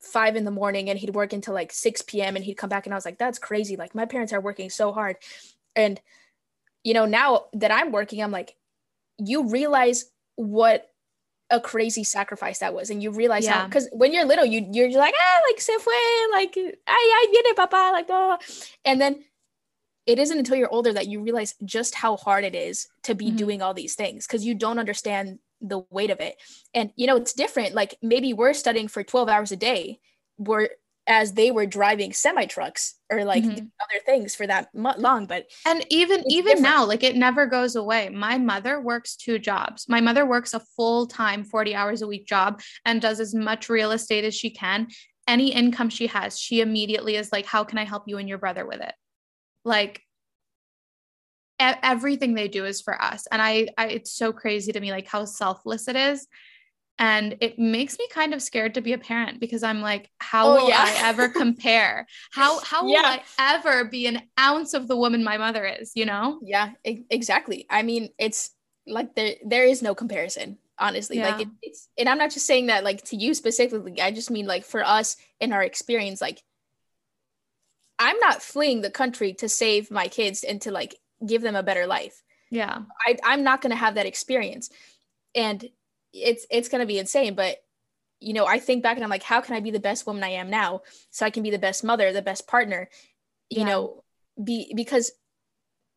five in the morning and he'd work until like 6 p.m. and he'd come back and I was like, that's crazy. Like my parents are working so hard. And, you know, now that I'm working, I'm like, you realize what a crazy sacrifice that was and you realize yeah. how because when you're little you you're like ah like se fue like ay ay viene papa like blah, blah. and then it isn't until you're older that you realize just how hard it is to be mm-hmm. doing all these things because you don't understand the weight of it and you know it's different like maybe we're studying for 12 hours a day we're as they were driving semi trucks or like mm-hmm. other things for that long but and even even different. now like it never goes away my mother works two jobs my mother works a full-time 40 hours a week job and does as much real estate as she can any income she has she immediately is like how can i help you and your brother with it like everything they do is for us. And I, I it's so crazy to me like how selfless it is. And it makes me kind of scared to be a parent because i'm like how oh, will yeah. i ever *laughs* compare? How how yeah. will i ever be an ounce of the woman my mother is you know? Yeah exactly. I mean it's like there there is no comparison honestly. Yeah. like it, it's and i'm not just saying that like to you specifically. I just mean like for us in our experience like i'm not fleeing the country to save my kids and to like give them a better life yeah I, i'm not going to have that experience and it's it's gonna be insane. But you know, I think back and I'm like, how can I be the best woman I am now so I can be the best mother, the best partner, you yeah. know, be because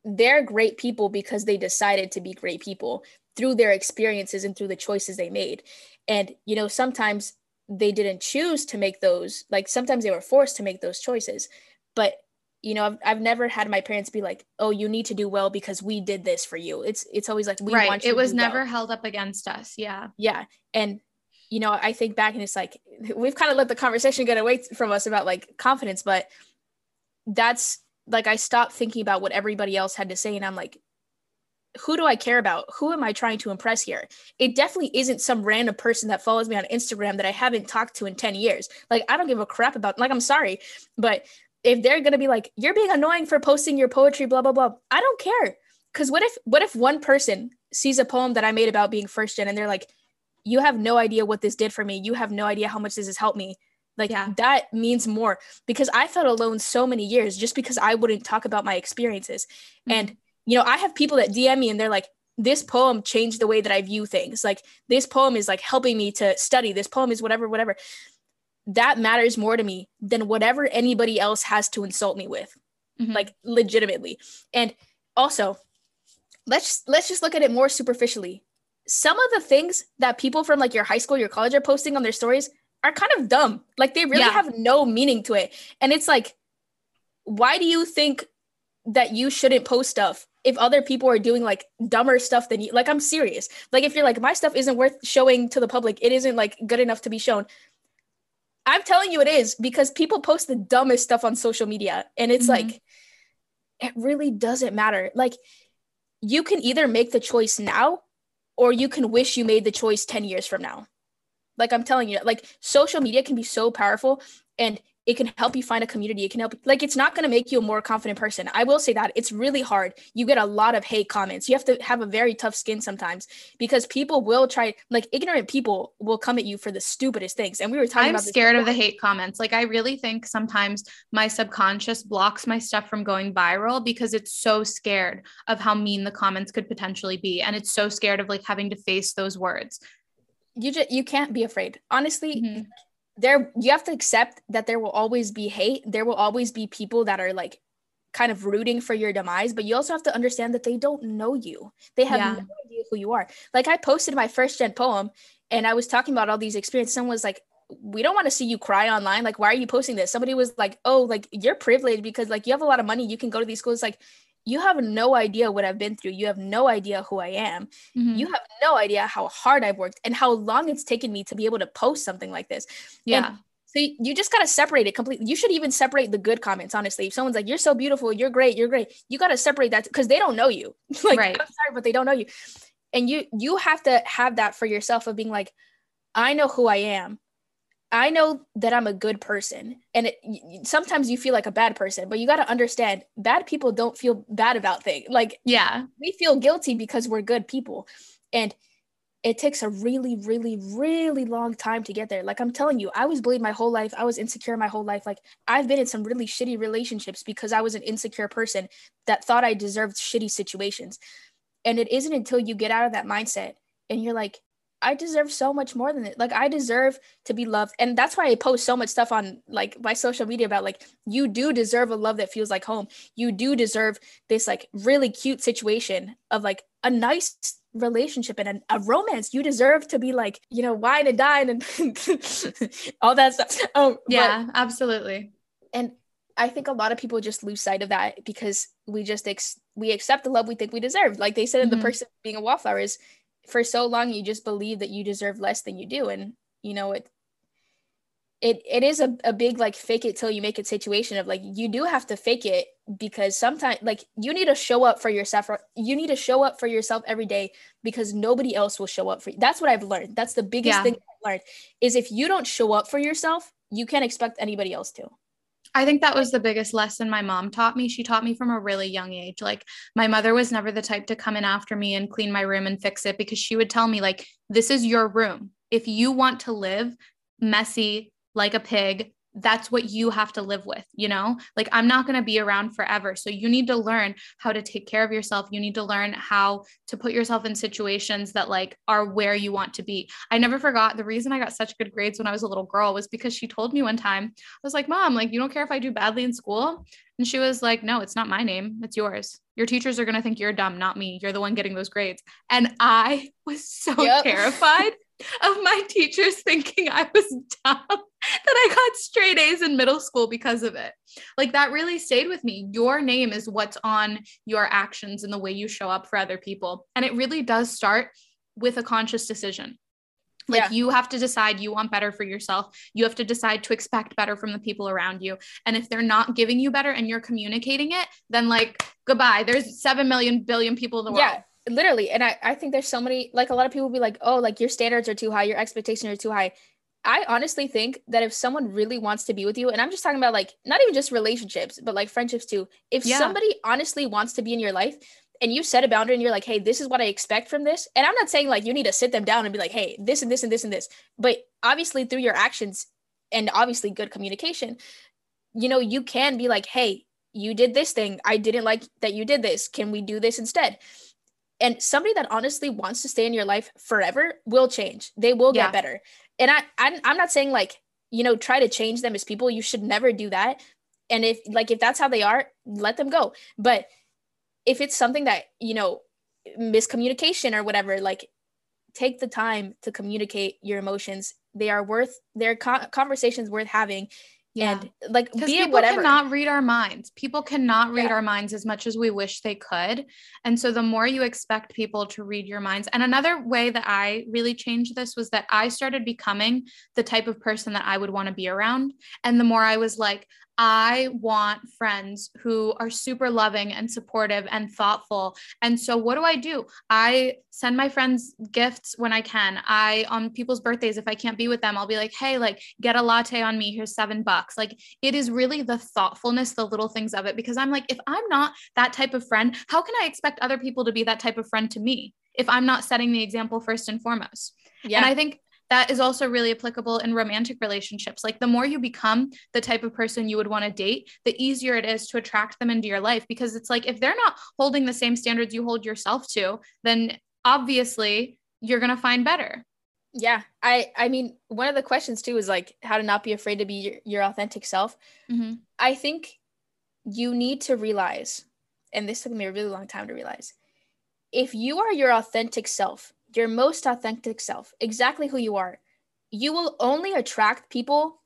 they're great people because they decided to be great people through their experiences and through the choices they made. And you know, sometimes they didn't choose to make those, like sometimes they were forced to make those choices. But you know I've, I've never had my parents be like oh you need to do well because we did this for you. It's it's always like we right. want you it was never well. held up against us. Yeah. Yeah. And you know i think back and it's like we've kind of let the conversation get away from us about like confidence but that's like i stopped thinking about what everybody else had to say and i'm like who do i care about? Who am i trying to impress here? It definitely isn't some random person that follows me on instagram that i haven't talked to in 10 years. Like i don't give a crap about like i'm sorry but if they're gonna be like, you're being annoying for posting your poetry, blah blah blah. I don't care. Cause what if what if one person sees a poem that I made about being first gen and they're like, you have no idea what this did for me. You have no idea how much this has helped me. Like yeah. that means more because I felt alone so many years just because I wouldn't talk about my experiences. Mm-hmm. And you know, I have people that DM me and they're like, this poem changed the way that I view things. Like this poem is like helping me to study. This poem is whatever, whatever that matters more to me than whatever anybody else has to insult me with. Mm-hmm. like legitimately. And also let's let's just look at it more superficially. Some of the things that people from like your high school your college are posting on their stories are kind of dumb. Like they really yeah. have no meaning to it. And it's like why do you think that you shouldn't post stuff if other people are doing like dumber stuff than you? Like i'm serious. Like if you're like my stuff isn't worth showing to the public. It isn't like good enough to be shown I'm telling you it is because people post the dumbest stuff on social media and it's mm-hmm. like it really doesn't matter. Like you can either make the choice now or you can wish you made the choice 10 years from now. Like I'm telling you, like social media can be so powerful and it can help you find a community. It can help like it's not going to make you a more confident person. I will say that it's really hard. You get a lot of hate comments. You have to have a very tough skin sometimes because people will try like ignorant people will come at you for the stupidest things. And we were talking I'm about scared of the hate comments. Like i really think sometimes my subconscious blocks my stuff from going viral because it's so scared of how mean the comments could potentially be. And it's so scared of like having to face those words. You just you can't be afraid. Honestly mm-hmm there you have to accept that there will always be hate. There will always be people that are like kind of rooting for your demise but you also have to understand that they don't know you. They have yeah. no idea who you are. Like i posted my first gen poem and i was talking about all these experiences someone was like we don't want to see you cry online. Like why are you posting this? Somebody was like oh like you're privileged because like you have a lot of money. You can go to these schools. Like you have no idea what I've been through. You have no idea who I am. Mm-hmm. You have no idea how hard I've worked and how long it's taken me to be able to post something like this. Yeah. And so you just got to separate it completely. You should even separate the good comments, honestly. If someone's like, you're so beautiful, you're great, you're great, you got to separate that because they don't know you. *laughs* like, right. I'm sorry, but they don't know you. And you you have to have that for yourself of being like, I know who I am. I know that I'm a good person. And it, sometimes you feel like a bad person, but you got to understand bad people don't feel bad about things. Like, yeah, we feel guilty because we're good people. And it takes a really, really, really long time to get there. Like, I'm telling you, I was bullied my whole life. I was insecure my whole life. Like, I've been in some really shitty relationships because I was an insecure person that thought I deserved shitty situations. And it isn't until you get out of that mindset and you're like, I deserve so much more than it. Like I deserve to be loved. And that's why I post so much stuff on like my social media about like you do deserve a love that feels like home. You do deserve this like really cute situation of like a nice relationship and a, a romance. You deserve to be like, you know, wine and dine and *laughs* all that stuff. Oh yeah, but, absolutely. And I think a lot of people just lose sight of that because we just ex- we accept the love we think we deserve. Like they said, mm-hmm. the person being a wallflower is for so long you just believe that you deserve less than you do. And you know it it it is a, a big like fake it till you make it situation of like you do have to fake it because sometimes like you need to show up for yourself you need to show up for yourself every day because nobody else will show up for you. That's what i've learned. That's the biggest yeah. thing i've learned is if you don't show up for yourself you can't expect anybody else to I think that was the biggest lesson my mom taught me. She taught me from a really young age. Like my mother was never the type to come in after me and clean my room and fix it because she would tell me like this is your room. If you want to live messy like a pig, that's what you have to live with, you know? Like, I'm not going to be around forever. So, you need to learn how to take care of yourself. You need to learn how to put yourself in situations that, like, are where you want to be. I never forgot the reason I got such good grades when I was a little girl was because she told me one time, I was like, Mom, like, you don't care if I do badly in school? And she was like, No, it's not my name. It's yours. Your teachers are going to think you're dumb, not me. You're the one getting those grades. And I was so yep. terrified of my teachers *laughs* thinking I was dumb that I got straight A's in middle school because of it. Like that really stayed with me. Your name is what's on your actions and the way you show up for other people. And it really does start with a conscious decision. Like yeah. you have to decide you want better for yourself. You have to decide to expect better from the people around you. And if they're not giving you better and you're communicating it, then like goodbye. There's 7 million billion people in the world. Yeah literally and I, I think there's so many like a lot of people be like oh like your standards are too high your expectations are too high. I honestly think that if someone really wants to be with you and i'm just talking about like not even just relationships but like friendships too if yeah. somebody honestly wants to be in your life and you set a boundary and you're like hey this is what i expect from this and i'm not saying like you need to sit them down and be like hey this and this and this and this but obviously through your actions and obviously good communication you know you can be like hey you did this thing. I didn't like that you did this. Can we do this instead and somebody that honestly wants to stay in your life forever will change. They will get yeah. better. And I I'm, I'm not saying like you know try to change them as people. You should never do that. And if like if that's how they are let them go. But if it's something that you know miscommunication or whatever like take the time to communicate your emotions. They are worth their conversations worth having yeah. and like be people whatever. cannot read our minds people cannot read yeah. our minds as much as we wish they could and so the more you expect people to read your minds and another way that i really changed this was that i started becoming the type of person that i would want to be around and the more i was like I want friends who are super loving and supportive and thoughtful. And so what do I do? I send my friends gifts when I can. I on people's birthdays if I can't be with them, I'll be like, "Hey, like get a latte on me. Here's 7 bucks." Like it is really the thoughtfulness, the little things of it because I'm like if I'm not that type of friend, how can I expect other people to be that type of friend to me if I'm not setting the example first and foremost? Yeah. And I think that is also really applicable in romantic relationships. Like the more you become the type of person you would want to date, the easier it is to attract them into your life because it's like if they're not holding the same standards you hold yourself to, then obviously you're going to find better. Yeah. I I mean, one of the questions too is like how to not be afraid to be your, your authentic self. Mm-hmm. I think you need to realize and this took me a really long time to realize. If you are your authentic self, your most authentic self, exactly who you are, you will only attract people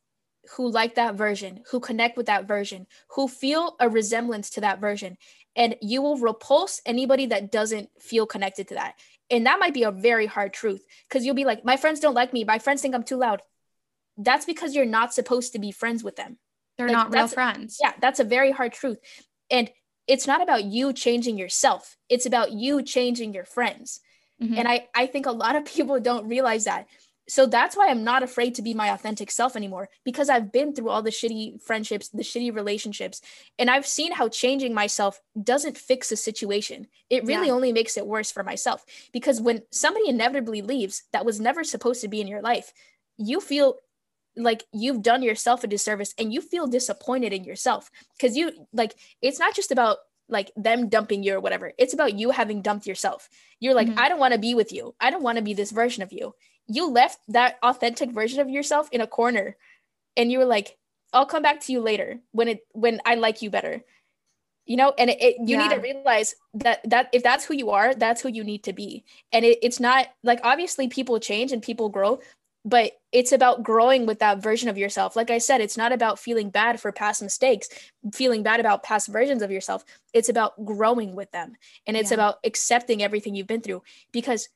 who like that version, who connect with that version, who feel a resemblance to that version. And you will repulse anybody that doesn't feel connected to that. And that might be a very hard truth because you'll be like, my friends don't like me. My friends think I'm too loud. That's because you're not supposed to be friends with them. They're like, not real friends. Yeah, that's a very hard truth. And it's not about you changing yourself, it's about you changing your friends. Mm-hmm. And I, I think a lot of *laughs* people don't realize that. So that's why I'm not afraid to be my authentic self anymore because I've been through all the shitty friendships, the shitty relationships, and I've seen how changing myself doesn't fix a situation. It really yeah. only makes it worse for myself because when somebody inevitably leaves that was never supposed to be in your life, you feel like you've done yourself a disservice and you feel disappointed in yourself because you like it's not just about like them dumping you or whatever. It's about you having dumped yourself. You're like, mm-hmm. I don't want to be with you. I don't want to be this version of you. You left that authentic version of yourself in a corner and you were like, I'll come back to you later when it when I like you better. You know, and it, it you yeah. need to realize that that if that's who you are, that's who you need to be. And it, it's not like obviously people change and people grow, but it's about growing with that version of yourself. Like I said, it's not about feeling bad for past mistakes, feeling bad about past versions of yourself. It's about growing with them and it's yeah. about accepting everything you've been through because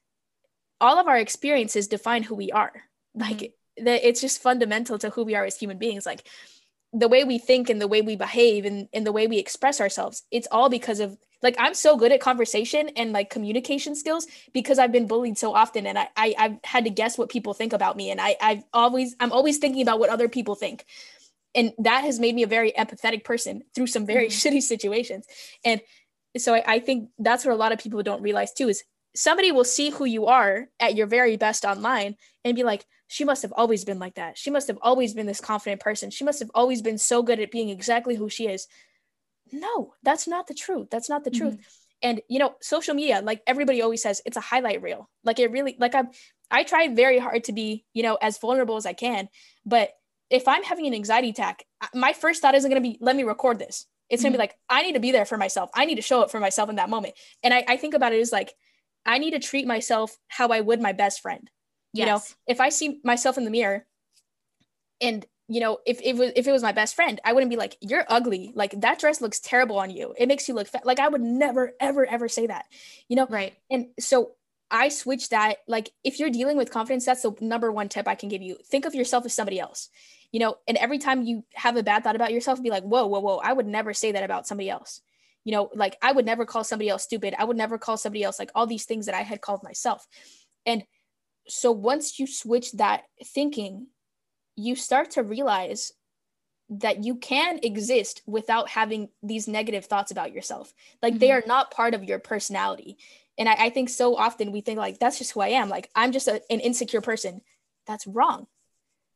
all of our experiences define who we are. Like mm-hmm. it's just fundamental to who we are as human beings. Like the way we think and the way we behave and, and the way we express ourselves, it's all because of like i'm so good at conversation and like communication skills because i've been bullied so often and i, I have had to guess what people think about me and i i've always i'm always thinking about what other people think. And that has made me a very empathetic person through some very mm-hmm. shitty situations. And so I, I think that's what a lot of people don't realize too is somebody will see who you are at your very best online and be like she must have always been like that. She must have always been this confident person. She must have always been so good at being exactly who she is no that's not the truth. That's not the mm-hmm. truth and you know social media like everybody always says it's a highlight reel. Like it really like i i try very hard to be you know as vulnerable as i can. But if i'm having an anxiety attack my first thought isn't going to be let me record this. It's mm-hmm. going to be like i need to be there for myself. I need to show up for myself in that moment. And i, I think about it as like i need to treat myself how i would my best friend. Yes. you know if i see myself in the mirror and you know, if, if it was if it was my best friend, I wouldn't be like, "You're ugly." Like that dress looks terrible on you. It makes you look fat. Like I would never, ever, ever say that. You know, right? And so I switched that. Like if you're dealing with confidence, that's the number one tip I can give you. Think of yourself as somebody else. You know, and every time you have a bad thought about yourself, be like, "Whoa, whoa, whoa!" I would never say that about somebody else. You know, like I would never call somebody else stupid. I would never call somebody else like all these things that I had called myself. And so once you switch that thinking you start to realize that you can exist without having these negative thoughts about yourself. Like mm-hmm. they are not part of your personality. And I, I, think so often we think like that's just who I am. Like I'm just a, an insecure person. That's wrong.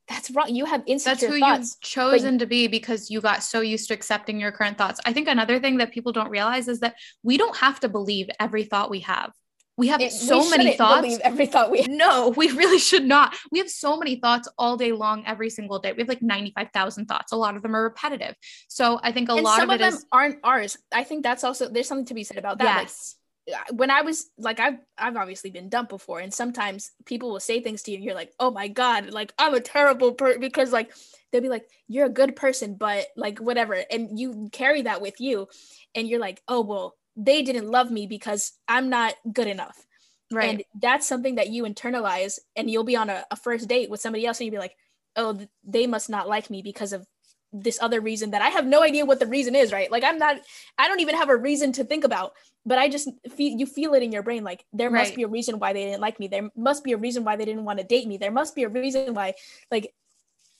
That's wrong. You have insecure That's who thoughts, you've chosen to be because you got so used to accepting your current thoughts. I think another thing that people don't realize is that we don't have to believe every thought we have. We have it, so we many thoughts. Every thought we have. no, *laughs* we really should not. We have so many thoughts all day long, every single day. We have like ninety five thousand thoughts. A lot of them are repetitive. So I think a and lot of, of them is, aren't ours. I think that's also there's something to be said about that. Yes. Like, when I was like I've I've obviously been dumped before, and sometimes people will say things to you, and you're like, oh my god, like I'm a terrible person because like they'll be like, you're a good person, but like whatever, and you carry that with you, and you're like, oh well, they didn't love me because I'm not good enough. Right. And that's something that you internalize and you'll be on a, a first date with somebody else and you'll be like, oh, they must not like me because of this other reason that I have no idea what the reason is, right? Like I'm not I don't even have a reason to think about, but I just feel you feel it in your brain like there must be a reason why they didn't like me. There must be a reason why they didn't want to date me. There must be a reason why like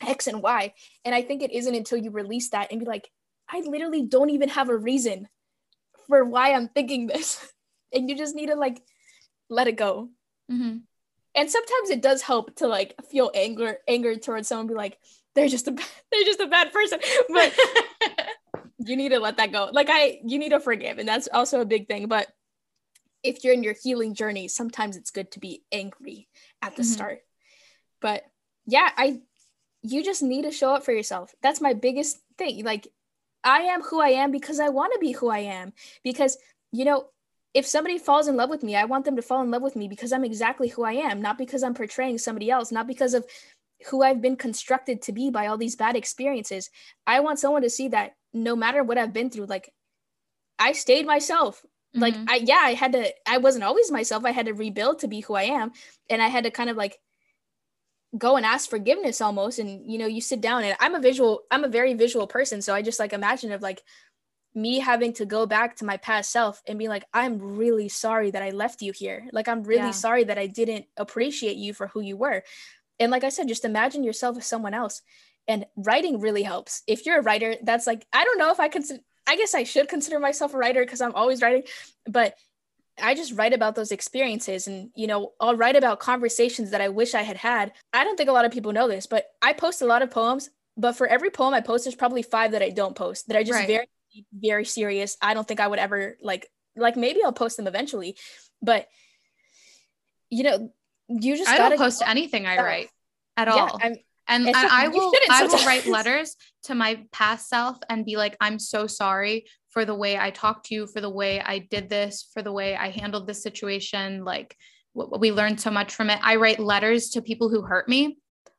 X and Y. And I think it isn't until you release that and be like, I literally don't even have a reason for why I'm thinking this. *laughs* and you just need to like let it go. Mm-hmm. And sometimes it does help to like feel anger, anger towards someone, be like, they're just a, *laughs* they're just a bad person. *laughs* But you need to let that go. Like I, you need to forgive, and that's also a big thing. But if you're in your healing journey, sometimes it's good to be angry at the mm-hmm. start. But yeah, I, you just need to show up for yourself. That's my biggest thing. Like I am who I am because I want to be who I am. Because, you know, if somebody falls in love with me, I want them to fall in love with me because I'm exactly who I am, not because I'm portraying somebody else, not because of who I've been constructed to be by all these bad experiences. I want someone to see that no matter what I've been through, like I stayed myself. Mm-hmm. Like I yeah, I had to I wasn't always myself. I had to rebuild to be who I am and I had to kind of like go and ask forgiveness almost and you know you sit down and i'm a visual i'm a very visual person so i just like imagine of like me having to go back to my past self and be like i'm really sorry that i left you here. Like i'm really yeah. sorry that i didn't appreciate you for who you were. And like i said just imagine yourself as someone else and writing really helps. If you're a writer that's like i don't know if i consider i guess i should consider myself a writer because i'm always writing but I just write about those experiences and, you know, I'll write about conversations that I wish I had had. I don't think a lot of people know this, but I post a lot of poems, but for every poem I post, there's probably five that I don't post that are just right. very, very serious. I don't think I would ever like, like maybe I'll post them eventually, but you know, you just I don't post anything I write at all. Yeah, and, and I will I will write letters to my past self and be like, I'm so sorry for the way I talked to you, for the way I did this, for the way I handled this situation. Like we learned so much from it. I write letters to people who hurt me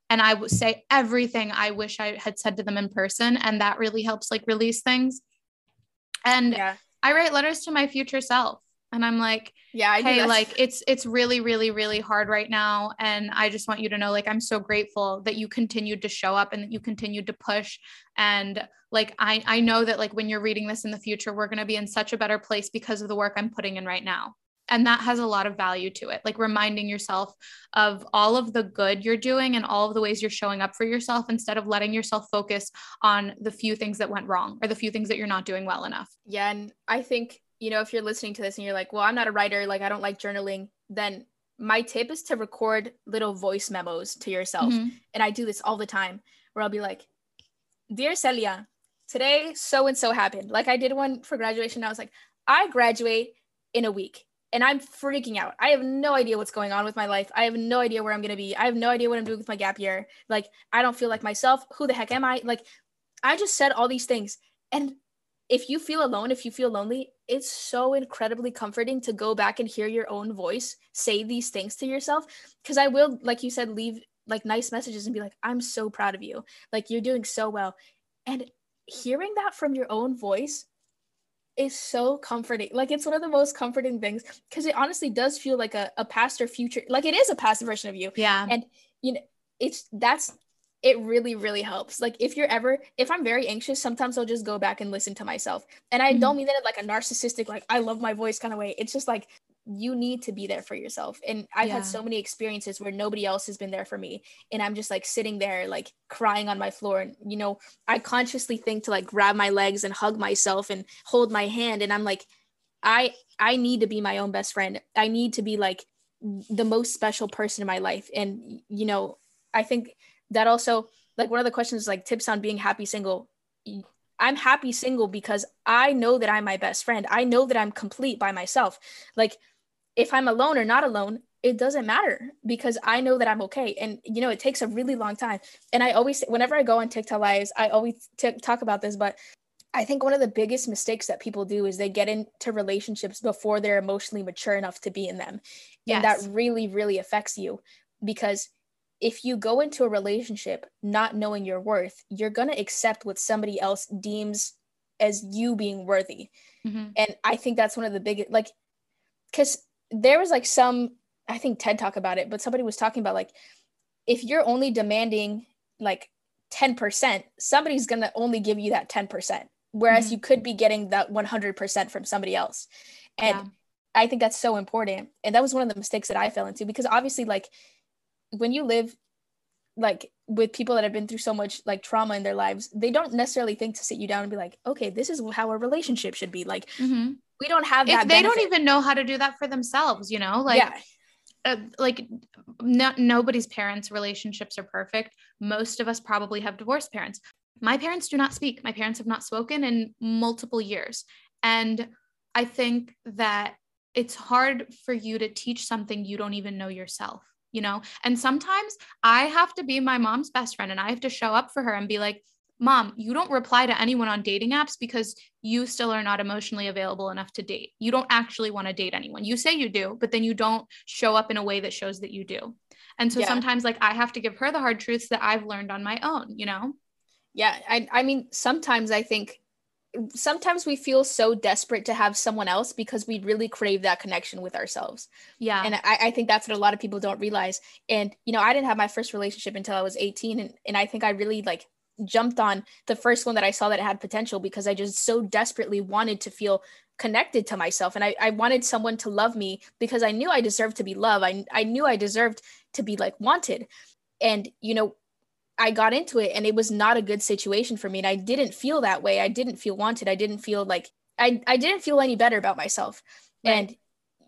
and I would say everything I wish I had said to them in person. And that really helps like release things. And yeah. I write letters to my future self and i'm like yeah I hey like it's it's really really really hard right now. And i just want you to know like i'm so grateful that you continued to show up and that you continued to push. And like i i know that like when you're reading this in the future we're going to be in such a better place because of the work i'm putting in right now. And that has a lot of value to it like reminding yourself of all of the good you're doing and all of the ways you're showing up for yourself instead of letting yourself focus on the few things that went wrong or the few things that you're not doing well enough. Yeah and i think you know, if you're listening to this and you're like, well, I'm not a writer, like I don't like journaling, then my tip is to record little voice memos to yourself. Mm-hmm. And I do this all the time where I'll be like, Dear Celia, today so and so happened. Like I did one for graduation. I was like, I graduate in a week and I'm freaking out. I have no idea what's going on with my life. I have no idea where I'm going to be. I have no idea what I'm doing with my gap year. Like, I don't feel like myself. Who the heck am I? Like, I just said all these things. And if you feel alone, if you feel lonely, it's so incredibly comforting to go back and hear your own voice say these things to yourself. Because I will, like you said, leave like nice messages and be like, I'm so proud of you. Like you're doing so well. And hearing that from your own voice is so comforting. Like it's one of the most comforting things because it honestly does feel like a, a past or future, like it is a past version of you. Yeah. And you know, it's that's it really really helps. Like if you're ever if i'm very anxious sometimes i'll just go back and listen to myself. And i mm-hmm. don't mean that in like a narcissistic like i love my voice kind of way. It's just like you need to be there for yourself. And i've yeah. had so many experiences where nobody else has been there for me. And i'm just like sitting there like crying on my floor. And you know i consciously think to like grab my legs and hug myself and hold my hand. And i'm like i i need to be my own best friend. I need to be like the most special person in my life. And you know i think that also like one of the questions like tips on being happy single. I'm happy single because i know that i'm my best friend. I know that i'm complete by myself. Like if i'm alone or not alone it doesn't matter because i know that i'm okay. And you know it takes a really long time. And i always whenever i go on tiktok lives i always t- talk about this but I think one of the biggest mistakes that people do is they get into relationships before they're emotionally mature enough to be in them. Yes. And that really, really affects you because if you go into a relationship not knowing your worth, you're going to accept what somebody else deems as you being worthy. Mm-hmm. And I think that's one of the biggest, like, because there was like some, I think TED talk about it, but somebody was talking about like, if you're only demanding like 10%, somebody's going to only give you that 10%, whereas mm-hmm. you could be getting that 100% from somebody else. And yeah. I think that's so important. And that was one of the mistakes that I fell into because obviously, like, when you live like with people that have been through so much like trauma in their lives, they don't necessarily think to sit you down and be like, okay, this is how a relationship should be. Like, mm-hmm. we don't have that. If they benefit. don't even know how to do that for themselves, you know, like, yeah. Uh, like no, nobody's parents relationships are perfect most of us probably have divorced parents my parents do not speak my parents have not spoken in multiple years and i think that it's hard for you to teach something you don't even know yourself you know? And sometimes i have to be my mom's best friend and i have to show up for her and be like mom you don't reply to anyone on dating apps because you still are not emotionally available enough to date. You don't actually want to date anyone. You say you do but then you don't show up in a way that shows that you do. And so yeah. sometimes like i have to give her the hard truths that i've learned on my own you know? Yeah i i mean sometimes i think sometimes we feel so desperate to have someone else because we really crave that connection with ourselves. Yeah. And I, I, think that's what a lot of people don't realize. And, you know, I didn't have my first relationship until I was 18. And, and I think I really like jumped on the first one that I saw that had potential because I just so desperately wanted to feel connected to myself. And I, I wanted someone to love me because I knew I deserved to be loved. I, I knew I deserved to be like wanted. And, you know, I got into it and it was not a good situation for me. And I didn't feel that way. I didn't feel wanted. I didn't feel like I, I didn't feel any better about myself. Right. And,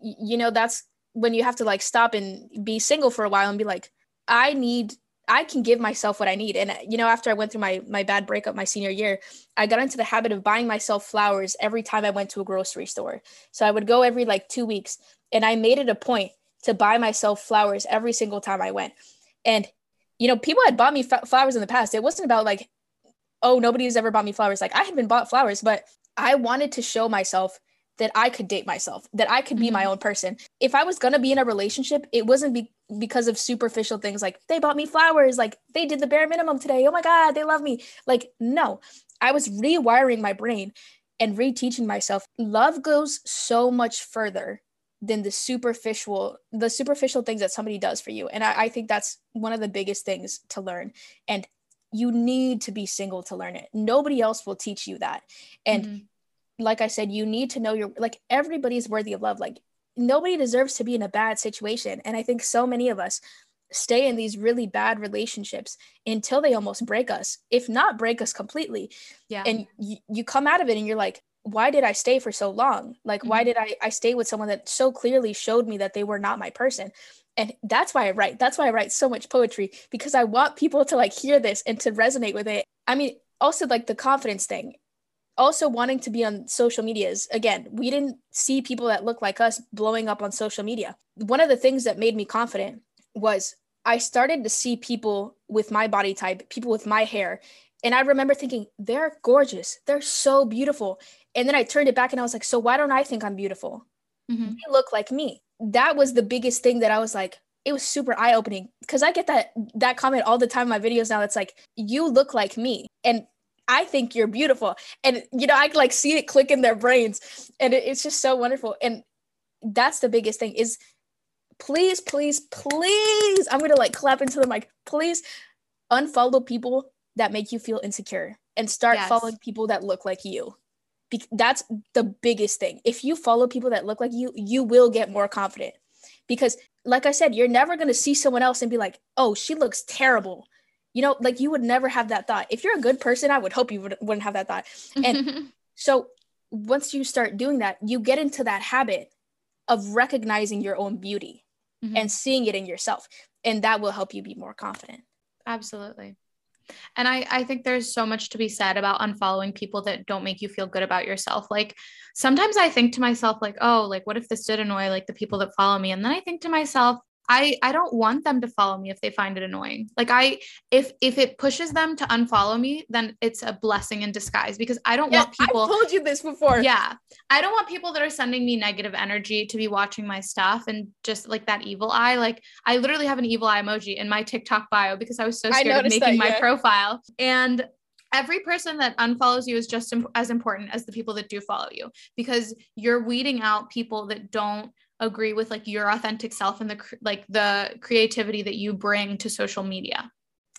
you know, that's when you have to like stop and be single for a while and be like, I need, I can give myself what I need. And, you know, after I went through my, my bad breakup my senior year, I got into the habit of buying myself flowers every time I went to a grocery store. So I would go every like two weeks and I made it a point to buy myself flowers every single time I went. And you know, people had bought me f- flowers in the past. It wasn't about like, oh, nobody's ever bought me flowers. Like I had been bought flowers, but I wanted to show myself that I could date myself, that I could be mm-hmm. my own person. If I was going to be in a relationship, it wasn't be- because of superficial things like they bought me flowers, like they did the bare minimum today. Oh my God, they love me. Like, no, I was rewiring my brain and reteaching myself. Love goes so much further than the superficial the superficial things that somebody does for you. And I, I, think that's one of the biggest things to learn. And you need to be single to learn it. Nobody else will teach you that. And mm-hmm. like i said you need to know your like everybody's worthy of love. Like nobody deserves to be in a bad situation. And i think so many of us stay in these really bad relationships until they almost break us if not break us completely. Yeah. And you come out of it and you're like why did I stay for so long? Like, mm-hmm. why did I, I stay with someone that so clearly showed me that they were not my person? And that's why I write. That's why I write so much poetry because I want people to like hear this and to resonate with it. I mean, also like the confidence thing, also wanting to be on social medias. Again, we didn't see people that look like us blowing up on social media. One of the things that made me confident was I started to see people with my body type, people with my hair. And I remember thinking, they're gorgeous. They're so beautiful and then I turned it back and I was like, so why don't I think I'm beautiful? Mm-hmm. They look like me. That was the biggest thing that I was like, it was super eye opening because I get that that comment all the time in my videos now. It's like, you look like me. And I think you're beautiful. And you know, I like see it click in their brains. And it, it's just so wonderful. And that's the biggest thing is please, please, please. I'm gonna like clap into the mic. Please unfollow people that make you feel insecure and start yes. following people that look like you that's the biggest thing. If you follow people that look like you, you will get more confident. Because, like I said, you're never going to see someone else and be like, oh, she looks terrible. You know, like you would never have that thought. If you're a good person, I would hope you would, wouldn't have that thought. And *laughs* so, once you start doing that, you get into that habit of recognizing your own beauty mm-hmm. and seeing it in yourself. And that will help you be more confident. Absolutely. And I, I think there's so much to be said about unfollowing people that don't make you feel good about yourself. Like sometimes I think to myself, like, oh, like what if this did annoy like the people that follow me? And then I think to myself, I I don't want them to follow me if they find it annoying. Like I if if it pushes them to unfollow me, then it's a blessing in disguise because I don't yeah, want people I've told you this before. Yeah. I don't want people that are sending me negative energy to be watching my stuff and just like that evil eye. Like I literally have an evil eye emoji in my TikTok bio because I was so scared of making that, my profile. And every person that unfollows you is just imp- as important as the people that do follow you because you're weeding out people that don't agree with like your authentic self and the like the creativity that you bring to social media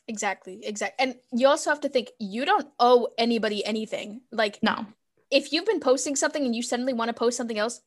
Exactly. Exactly. And you also have to think you don't owe anybody anything. Like no. If you've been posting something and you suddenly want to post something else,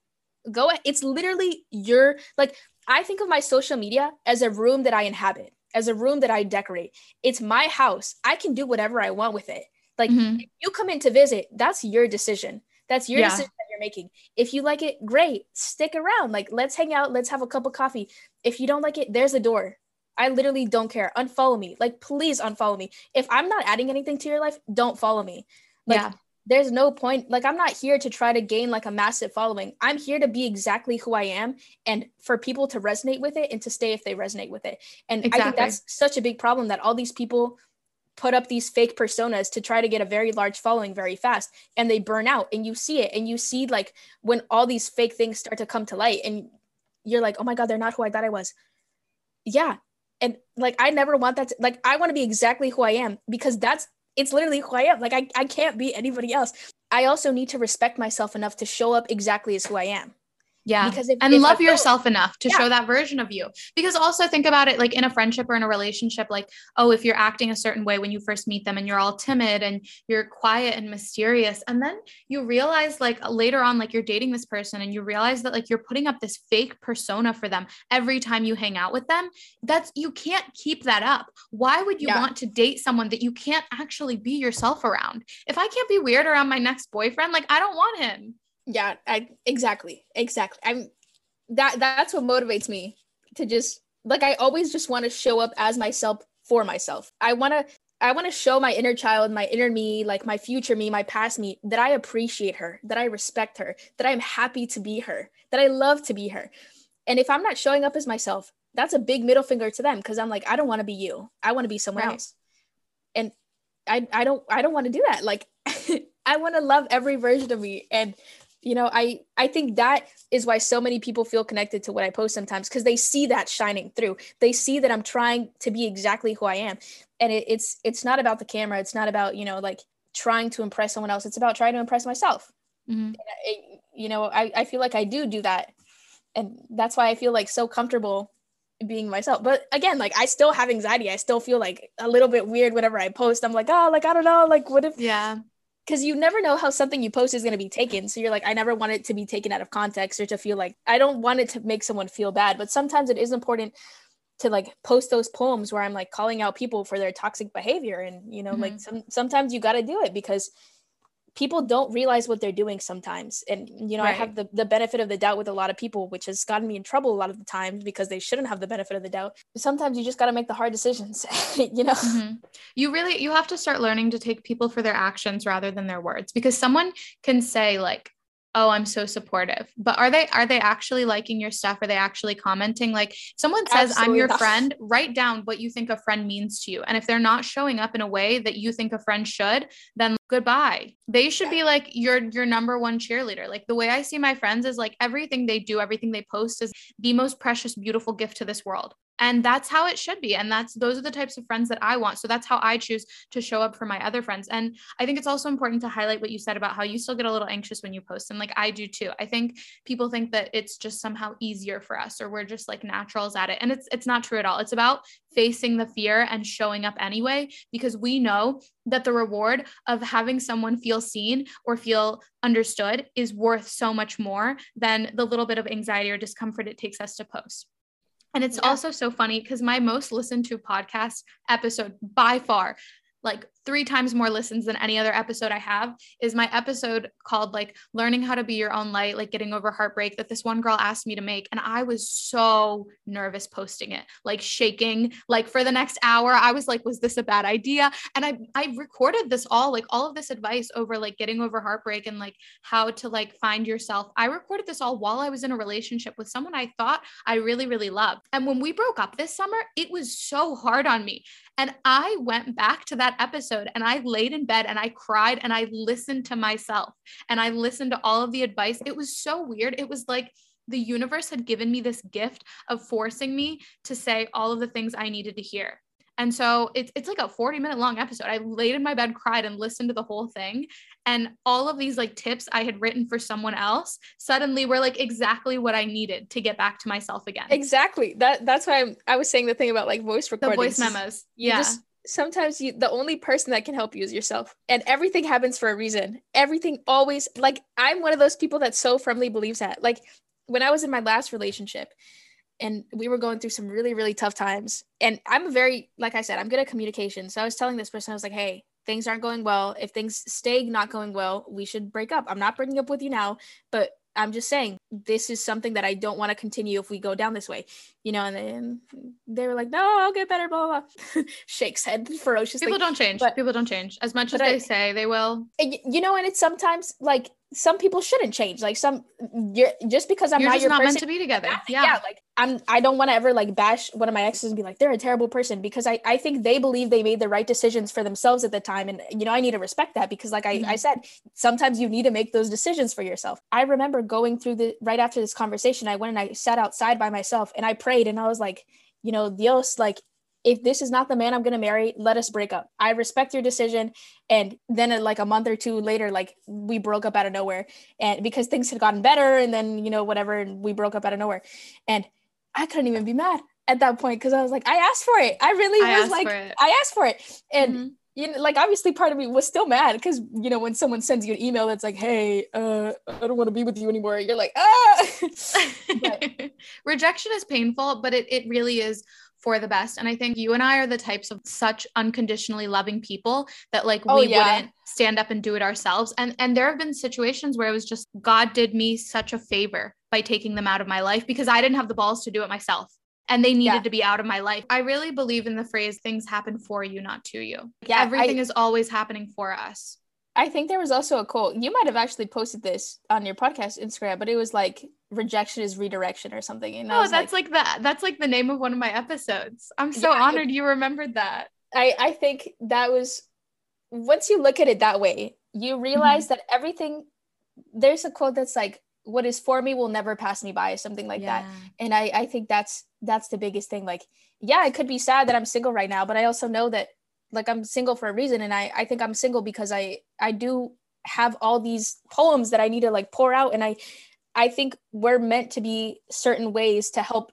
go. It's literally your like I think of my social media as a room that I inhabit, as a room that I decorate. It's my house. I can do whatever I want with it. Like mm-hmm. if you come in to visit, that's your decision. That's your yeah. decision you're making. If you like it, great. Stick around. Like let's hang out, let's have a cup of coffee. If you don't like it, there's a door. I literally don't care. Unfollow me. Like, please unfollow me. If I'm not adding anything to your life, don't follow me. Like, yeah. there's no point. Like, I'm not here to try to gain like a massive following. I'm here to be exactly who I am and for people to resonate with it and to stay if they resonate with it. And exactly. I think that's such a big problem that all these people put up these fake personas to try to get a very large following very fast and they burn out and you see it and you see like when all these fake things start to come to light and you're like oh my god they're not who i thought i was. Yeah and like i never want that to, like i want to be exactly who i am because that's it's literally who i am like I, I can't be anybody else. I also need to respect myself enough to show up exactly as who i am yeah. Because if, and if love yourself enough to yeah. show that version of you. Because also think about it like in a friendship or in a relationship, like, oh, if you're acting a certain way when you first meet them and you're all timid and you're quiet and mysterious, and then you realize like later on, like you're dating this person and you realize that like you're putting up this fake persona for them every time you hang out with them, that's you can't keep that up. Why would you yeah. want to date someone that you can't actually be yourself around? If I can't be weird around my next boyfriend, like I don't want him. Yeah, I exactly. Exactly. I'm that that's what motivates me to just like I always just want to show up as myself for myself. I want to I want to show my inner child, my inner me, like my future me, my past me, that I appreciate her, that I respect her, that I'm happy to be her, that I love to be her. And if I'm not showing up as myself, that's a big middle finger to them because I'm like, I don't want to be you. I want to be someone right. else. And I I don't I don't want to do that. Like *laughs* I want to love every version of me. And you know i i think that is why so many people feel connected to what i post sometimes because they see that shining through. They see that i'm trying to be exactly who i am. And it, it's it's not about the camera. It's not about you know like trying to impress someone else. It's about trying to impress myself. Mm-hmm. it, you know I, I feel like i do do that. And that's why i feel like so comfortable being myself. But again like i still have anxiety. I still feel like a little bit weird whenever i post. I'm like oh like i don't know like what if yeah because you never know how something you post is going to be taken. So you're like, I never want it to be taken out of context or to feel like I don't want it to make someone feel bad. But sometimes it is important to like post those poems where I'm like calling out people for their toxic behavior. And, you know, mm-hmm. like some, sometimes you got to do it because people don't realize what they're doing sometimes and you know right. i have the, the benefit of the doubt with a lot of people which has gotten me in trouble a lot of the times because they shouldn't have the benefit of the doubt sometimes you just got to make the hard decisions *laughs* you know mm-hmm. you really you have to start learning to take people for their actions rather than their words because someone can say like oh i'm so supportive. But are they are they actually liking your stuff? Are they actually commenting? Like someone says Absolutely i'm your not. friend write down what you think a friend means to you. And if they're not showing up in a way that you think a friend should then goodbye. They should be like your your number one cheerleader. Like the way i see my friends is like everything they do everything they post is the most precious beautiful gift to this world and that's how it should be. And that's those are the types of friends that i want. So that's how i choose to show up for my other friends. And i think it's also important to highlight what you said about how you still get a little anxious when you post and like i do too. I think people think that it's just somehow easier for us or we're just like naturals at it. And it's it's not true at all. It's about facing the fear and showing up anyway because we know that the reward of having someone feel seen or feel understood is worth so much more than the little bit of anxiety or discomfort it takes us to post and it's yeah. also so funny because my most listened to podcast episode by far like three times more listens than any other episode I have is my episode called like learning how to be your own light, like getting over heartbreak that this one girl asked me to make. And I was so nervous posting it, like shaking, like for the next hour. I was like, was this a bad idea? And I I recorded this all, like all of this advice over like getting over heartbreak and like how to like find yourself. I recorded this all while I was in a relationship with someone I thought I really, really loved. And when we broke up this summer, it was so hard on me. And I went back to that episode and I laid in bed and I cried and I listened to myself and I listened to all of the advice. It was so weird. It was like the universe had given me this gift of forcing me to say all of the things I needed to hear. And so it's it's like a 40 minute long episode. I laid in my bed, cried, and listened to the whole thing. And all of these like tips I had written for someone else suddenly were like exactly what I needed to get back to myself again. Exactly. That that's why I'm, i was saying the thing about like voice recordings. The voice memos. Yeah. You just sometimes you the only person that can help you is yourself. And everything happens for a reason. Everything always like i'm one of those people that so firmly believes that. Like when i was in my last relationship and we were going through some really really tough times and i'm a very like i said i'm good at communication. So i was telling this person i was like hey things aren't going well. If things stay not going well we should break up. I'm not breaking up with you now but I'm just saying this is something that I don't want to continue if we go down this way, you know. And then they were like, "No, I'll get better." Blah blah. blah. *laughs* Shakes head ferociously. People don't change. But, People don't change as much as I, they say they will. You know, and it's sometimes like some people shouldn't change. Like some, you're just because I'm you're not just your not person, meant to be together. Yeah. yeah. Like I'm, I don't want to ever like bash one of my exes and be like they're a terrible person because I, I think they believe they made the right decisions for themselves at the time, and you know I need to respect that because like I, mm-hmm. I said, sometimes you need to make those decisions for yourself. I remember going through the right after this conversation, I went and I sat outside by myself and I prayed and I was like, you know, Dios, like if this is not the man I'm going to marry, let us break up. I respect your decision. And then uh, like a month or two later, like we broke up out of nowhere and because things had gotten better and then, you know, whatever, and we broke up out of nowhere. And I couldn't even be mad at that point because I was like, I asked for it. I really I was like, I asked for it. And mm-hmm. you know, like obviously part of me was still mad because you know, when someone sends you an email that's like, Hey, uh, I don't want to be with you anymore, you're like, ah *laughs* *laughs* rejection is painful, but it, it really is for the best. And I think you and I are the types of such unconditionally loving people that like oh, we yeah. wouldn't stand up and do it ourselves. And and there have been situations where it was just God did me such a favor by taking them out of my life because I didn't have the balls to do it myself. And they needed yeah. to be out of my life. I really believe in the phrase things happen for you, not to you. Yeah, Everything I, is always happening for us. I think there was also a quote. You might have actually posted this on your podcast Instagram, but it was like rejection is redirection or something. And oh, that's like, like, the that's like the name of one of my episodes. I'm so yeah, honored you remembered that. I I think that was once you look at it that way, you realize mm-hmm. that everything there's a quote that's like what is for me will never pass me by something like yeah. that and I, I think that's that's the biggest thing like yeah it could be sad that i'm single right now but i also know that like i'm single for a reason and i i think i'm single because i i do have all these poems that i need to like pour out and i i think we're meant to be certain ways to help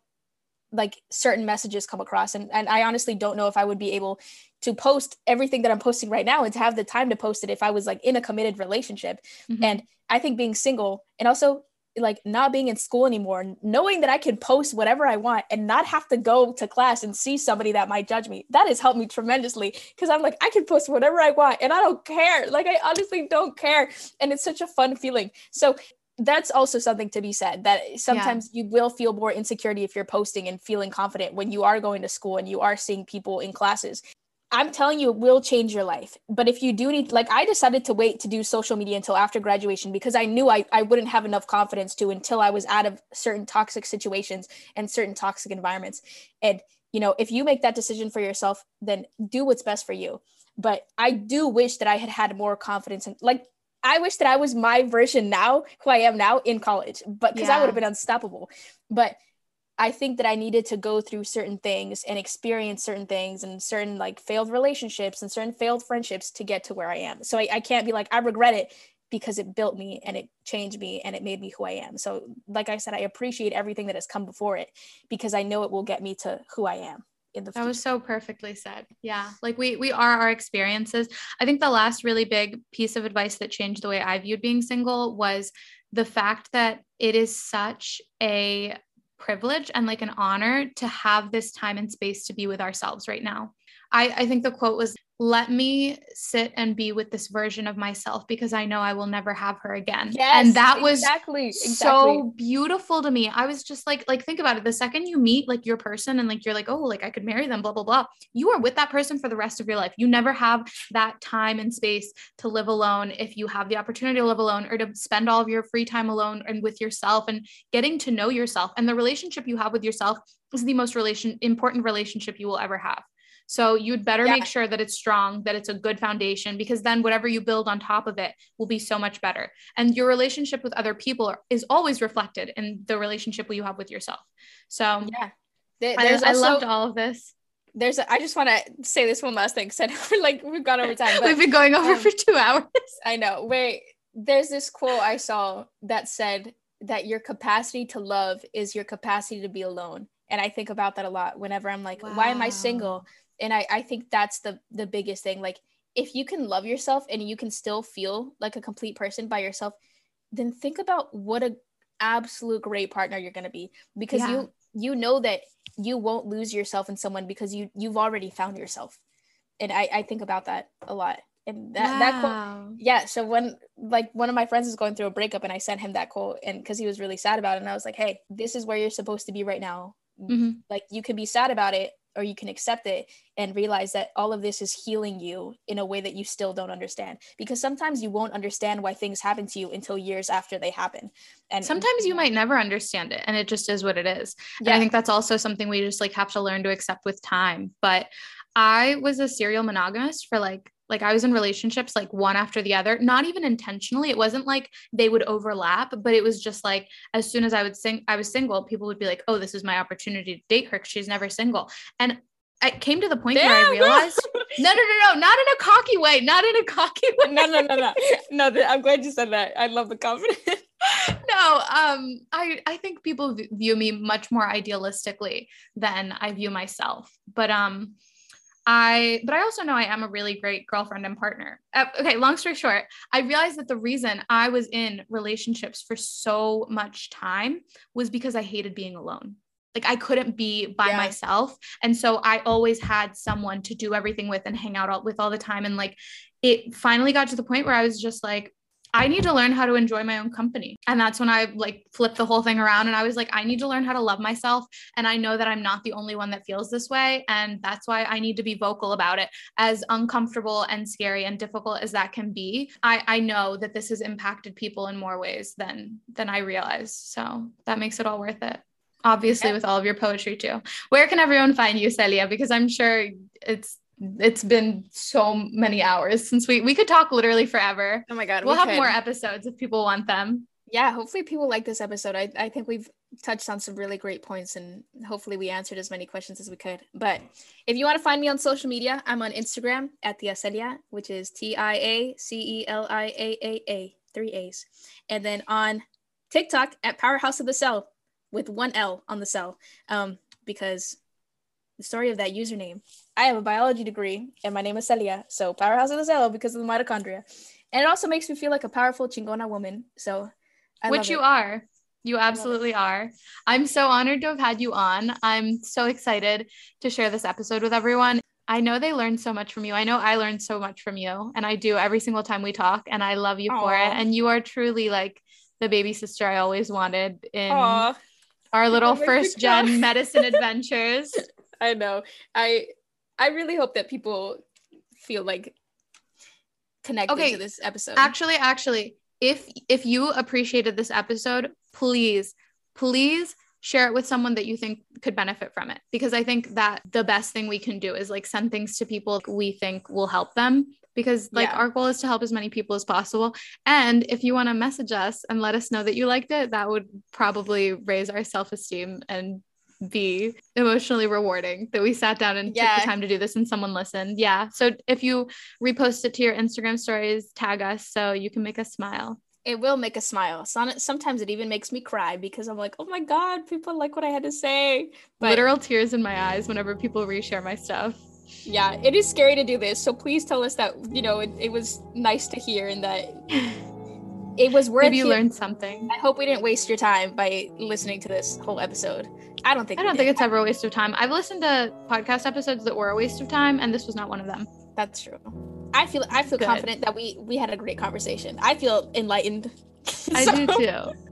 like certain messages come across and and i honestly don't know if i would be able to post everything that i'm posting right now and to have the time to post it if i was like in a committed relationship mm-hmm. and i think being single and also like not being in school anymore, knowing that I can post whatever I want and not have to go to class and see somebody that might judge me, that has helped me tremendously because I'm like, I can post whatever I want and I don't care. Like, I honestly don't care. And it's such a fun feeling. So, that's also something to be said that sometimes yeah. you will feel more insecurity if you're posting and feeling confident when you are going to school and you are seeing people in classes I'm telling you, it will change your life. But if you do need, like, I decided to wait to do social media until after graduation because I knew I, I wouldn't have enough confidence to until I was out of certain toxic situations and certain toxic environments. And, you know, if you make that decision for yourself, then do what's best for you. But I do wish that I had had more confidence and, like, I wish that I was my version now, who I am now in college, but because yeah. I would have been unstoppable. But I think that I needed to go through certain things and experience certain things and certain like failed relationships and certain failed friendships to get to where I am. So I, I can't be like, I regret it because it built me and it changed me and it made me who I am. So, like I said, I appreciate everything that has come before it because I know it will get me to who I am. In the that future. was so perfectly said. Yeah. Like we we are our experiences. I think the last really big piece of advice that changed the way I viewed being single was the fact that it is such a privilege and like an honor to have this time and space to be with ourselves right now. I, I think the quote was let me sit and be with this version of myself because I know I will never have her again. Yes, and that was exactly, exactly so beautiful to me. I was just like, like, think about it. The second you meet like your person and like you're like, oh, like I could marry them, blah, blah, blah. You are with that person for the rest of your life. You never have that time and space to live alone if you have the opportunity to live alone or to spend all of your free time alone and with yourself and getting to know yourself. And the relationship you have with yourself is the most relation important relationship you will ever have. So you'd better yeah. make sure that it's strong, that it's a good foundation, because then whatever you build on top of it will be so much better. And your relationship with other people is always reflected in the relationship you have with yourself. So yeah, there's I, also, I loved all of this. There's, a, I just want to say this one last thing. Said *laughs* like we've gone over time. But, we've been going over um, for two hours. I know. Wait, there's this quote I saw that said that your capacity to love is your capacity to be alone. And I think about that a lot whenever I'm like, wow. why am I single? And I, I think that's the the biggest thing like if you can love yourself and you can still feel like a complete person by yourself then think about what a absolute great partner you're going to be because yeah. you you know that you won't lose yourself in someone because you you've already found yourself and i i think about that a lot and that wow. that quote yeah so when like one of my friends is going through a breakup and i sent him that quote and because he was really sad about it and i was like hey this is where you're supposed to be right now mm-hmm. like you can be sad about it or you can accept it and realize that all of this is healing you in a way that you still don't understand. Because sometimes you won't understand why things happen to you until years after they happen. And sometimes you might never understand it and it just is what it is. Yeah. and i think that's also something we just like have to learn to accept with time. But i was a serial monogamist for like like I was in relationships like one after the other, not even intentionally. It wasn't like they would overlap, but it was just like as soon as I would sing, I was single, people would be like, "Oh, this is my opportunity to date her because she's never single." And I came to the point Damn, where I realized, *laughs* no, no, no, no, not in a cocky way, not in a cocky way. No, no, no, no, no. I'm glad you said that. I love the confidence. *laughs* no, um, I I think people view me much more idealistically than I view myself, but um I, but I also know I am a really great girlfriend and partner. Uh, okay, long story short, I realized that the reason I was in relationships for so much time was because I hated being alone. Like I couldn't be by yeah. myself. And so I always had someone to do everything with and hang out all, with all the time. And like it finally got to the point where I was just like, I need to learn how to enjoy my own company. And that's when I like flipped the whole thing around and I was like, I need to learn how to love myself. And I know that I'm not the only one that feels this way. And that's why I need to be vocal about it. As uncomfortable and scary and difficult as that can be, I, I know that this has impacted people in more ways than than I realized. So that makes it all worth it obviously with all of your poetry too. Where can everyone find you, Celia? Because I'm sure it's it's been so many hours since we we could talk literally forever. Oh my god, we'll we have could. more episodes if people want them. Yeah, hopefully people like this episode. I, I think we've touched on some really great points and hopefully we answered as many questions as we could. But if you want to find me on social media, I'm on Instagram at Tia Celia, which is T I A C E L I A A A, three A's. And then on TikTok at Powerhouse of the Cell with one L on the cell. Um, because the story of that username. I have a biology degree and my name is Celia, so powerhouse of the cell because of the mitochondria. And it also makes me feel like a powerful chingona woman. So I Which you are. You absolutely are. I'm so honored to have had you on. I'm so excited to share this episode with everyone. I know they learned so much from you. I know I learned so much from you, and I do every single time we talk, and I love you Aww. for it. And you are truly like the baby sister I always wanted in Aww. our little first gen medicine adventures. *laughs* I know. I I really hope that people feel like connected okay. to this episode. Actually, actually, if if you appreciated this episode, please, please share it with someone that you think could benefit from it because I think that the best thing we can do is like send things to people we think will help them because like yeah. our goal is to help as many people as possible and if you want to message us and let us know that you liked it that would probably raise our self-esteem and be emotionally rewarding that we sat down and yeah. took the time to do this and someone listened. Yeah. So if you repost it to your Instagram stories, tag us so you can make us smile. It will make us smile. Sometimes it even makes me cry because I'm like, oh my God, people like what I had to say. But Literal tears in my eyes whenever people reshare my stuff. Yeah, it is scary to do this. So please tell us that, you know, it, it was nice to hear and that *laughs* it was worth Maybe you learned something. I hope we didn't waste your time by listening to this whole episode. I don't think I don't think it's ever a waste of time. I've listened to podcast episodes that were a waste of time, and this was not one of them. That's true. I feel I feel Good. confident that we we had a great conversation. I feel enlightened. *laughs* I so. do too.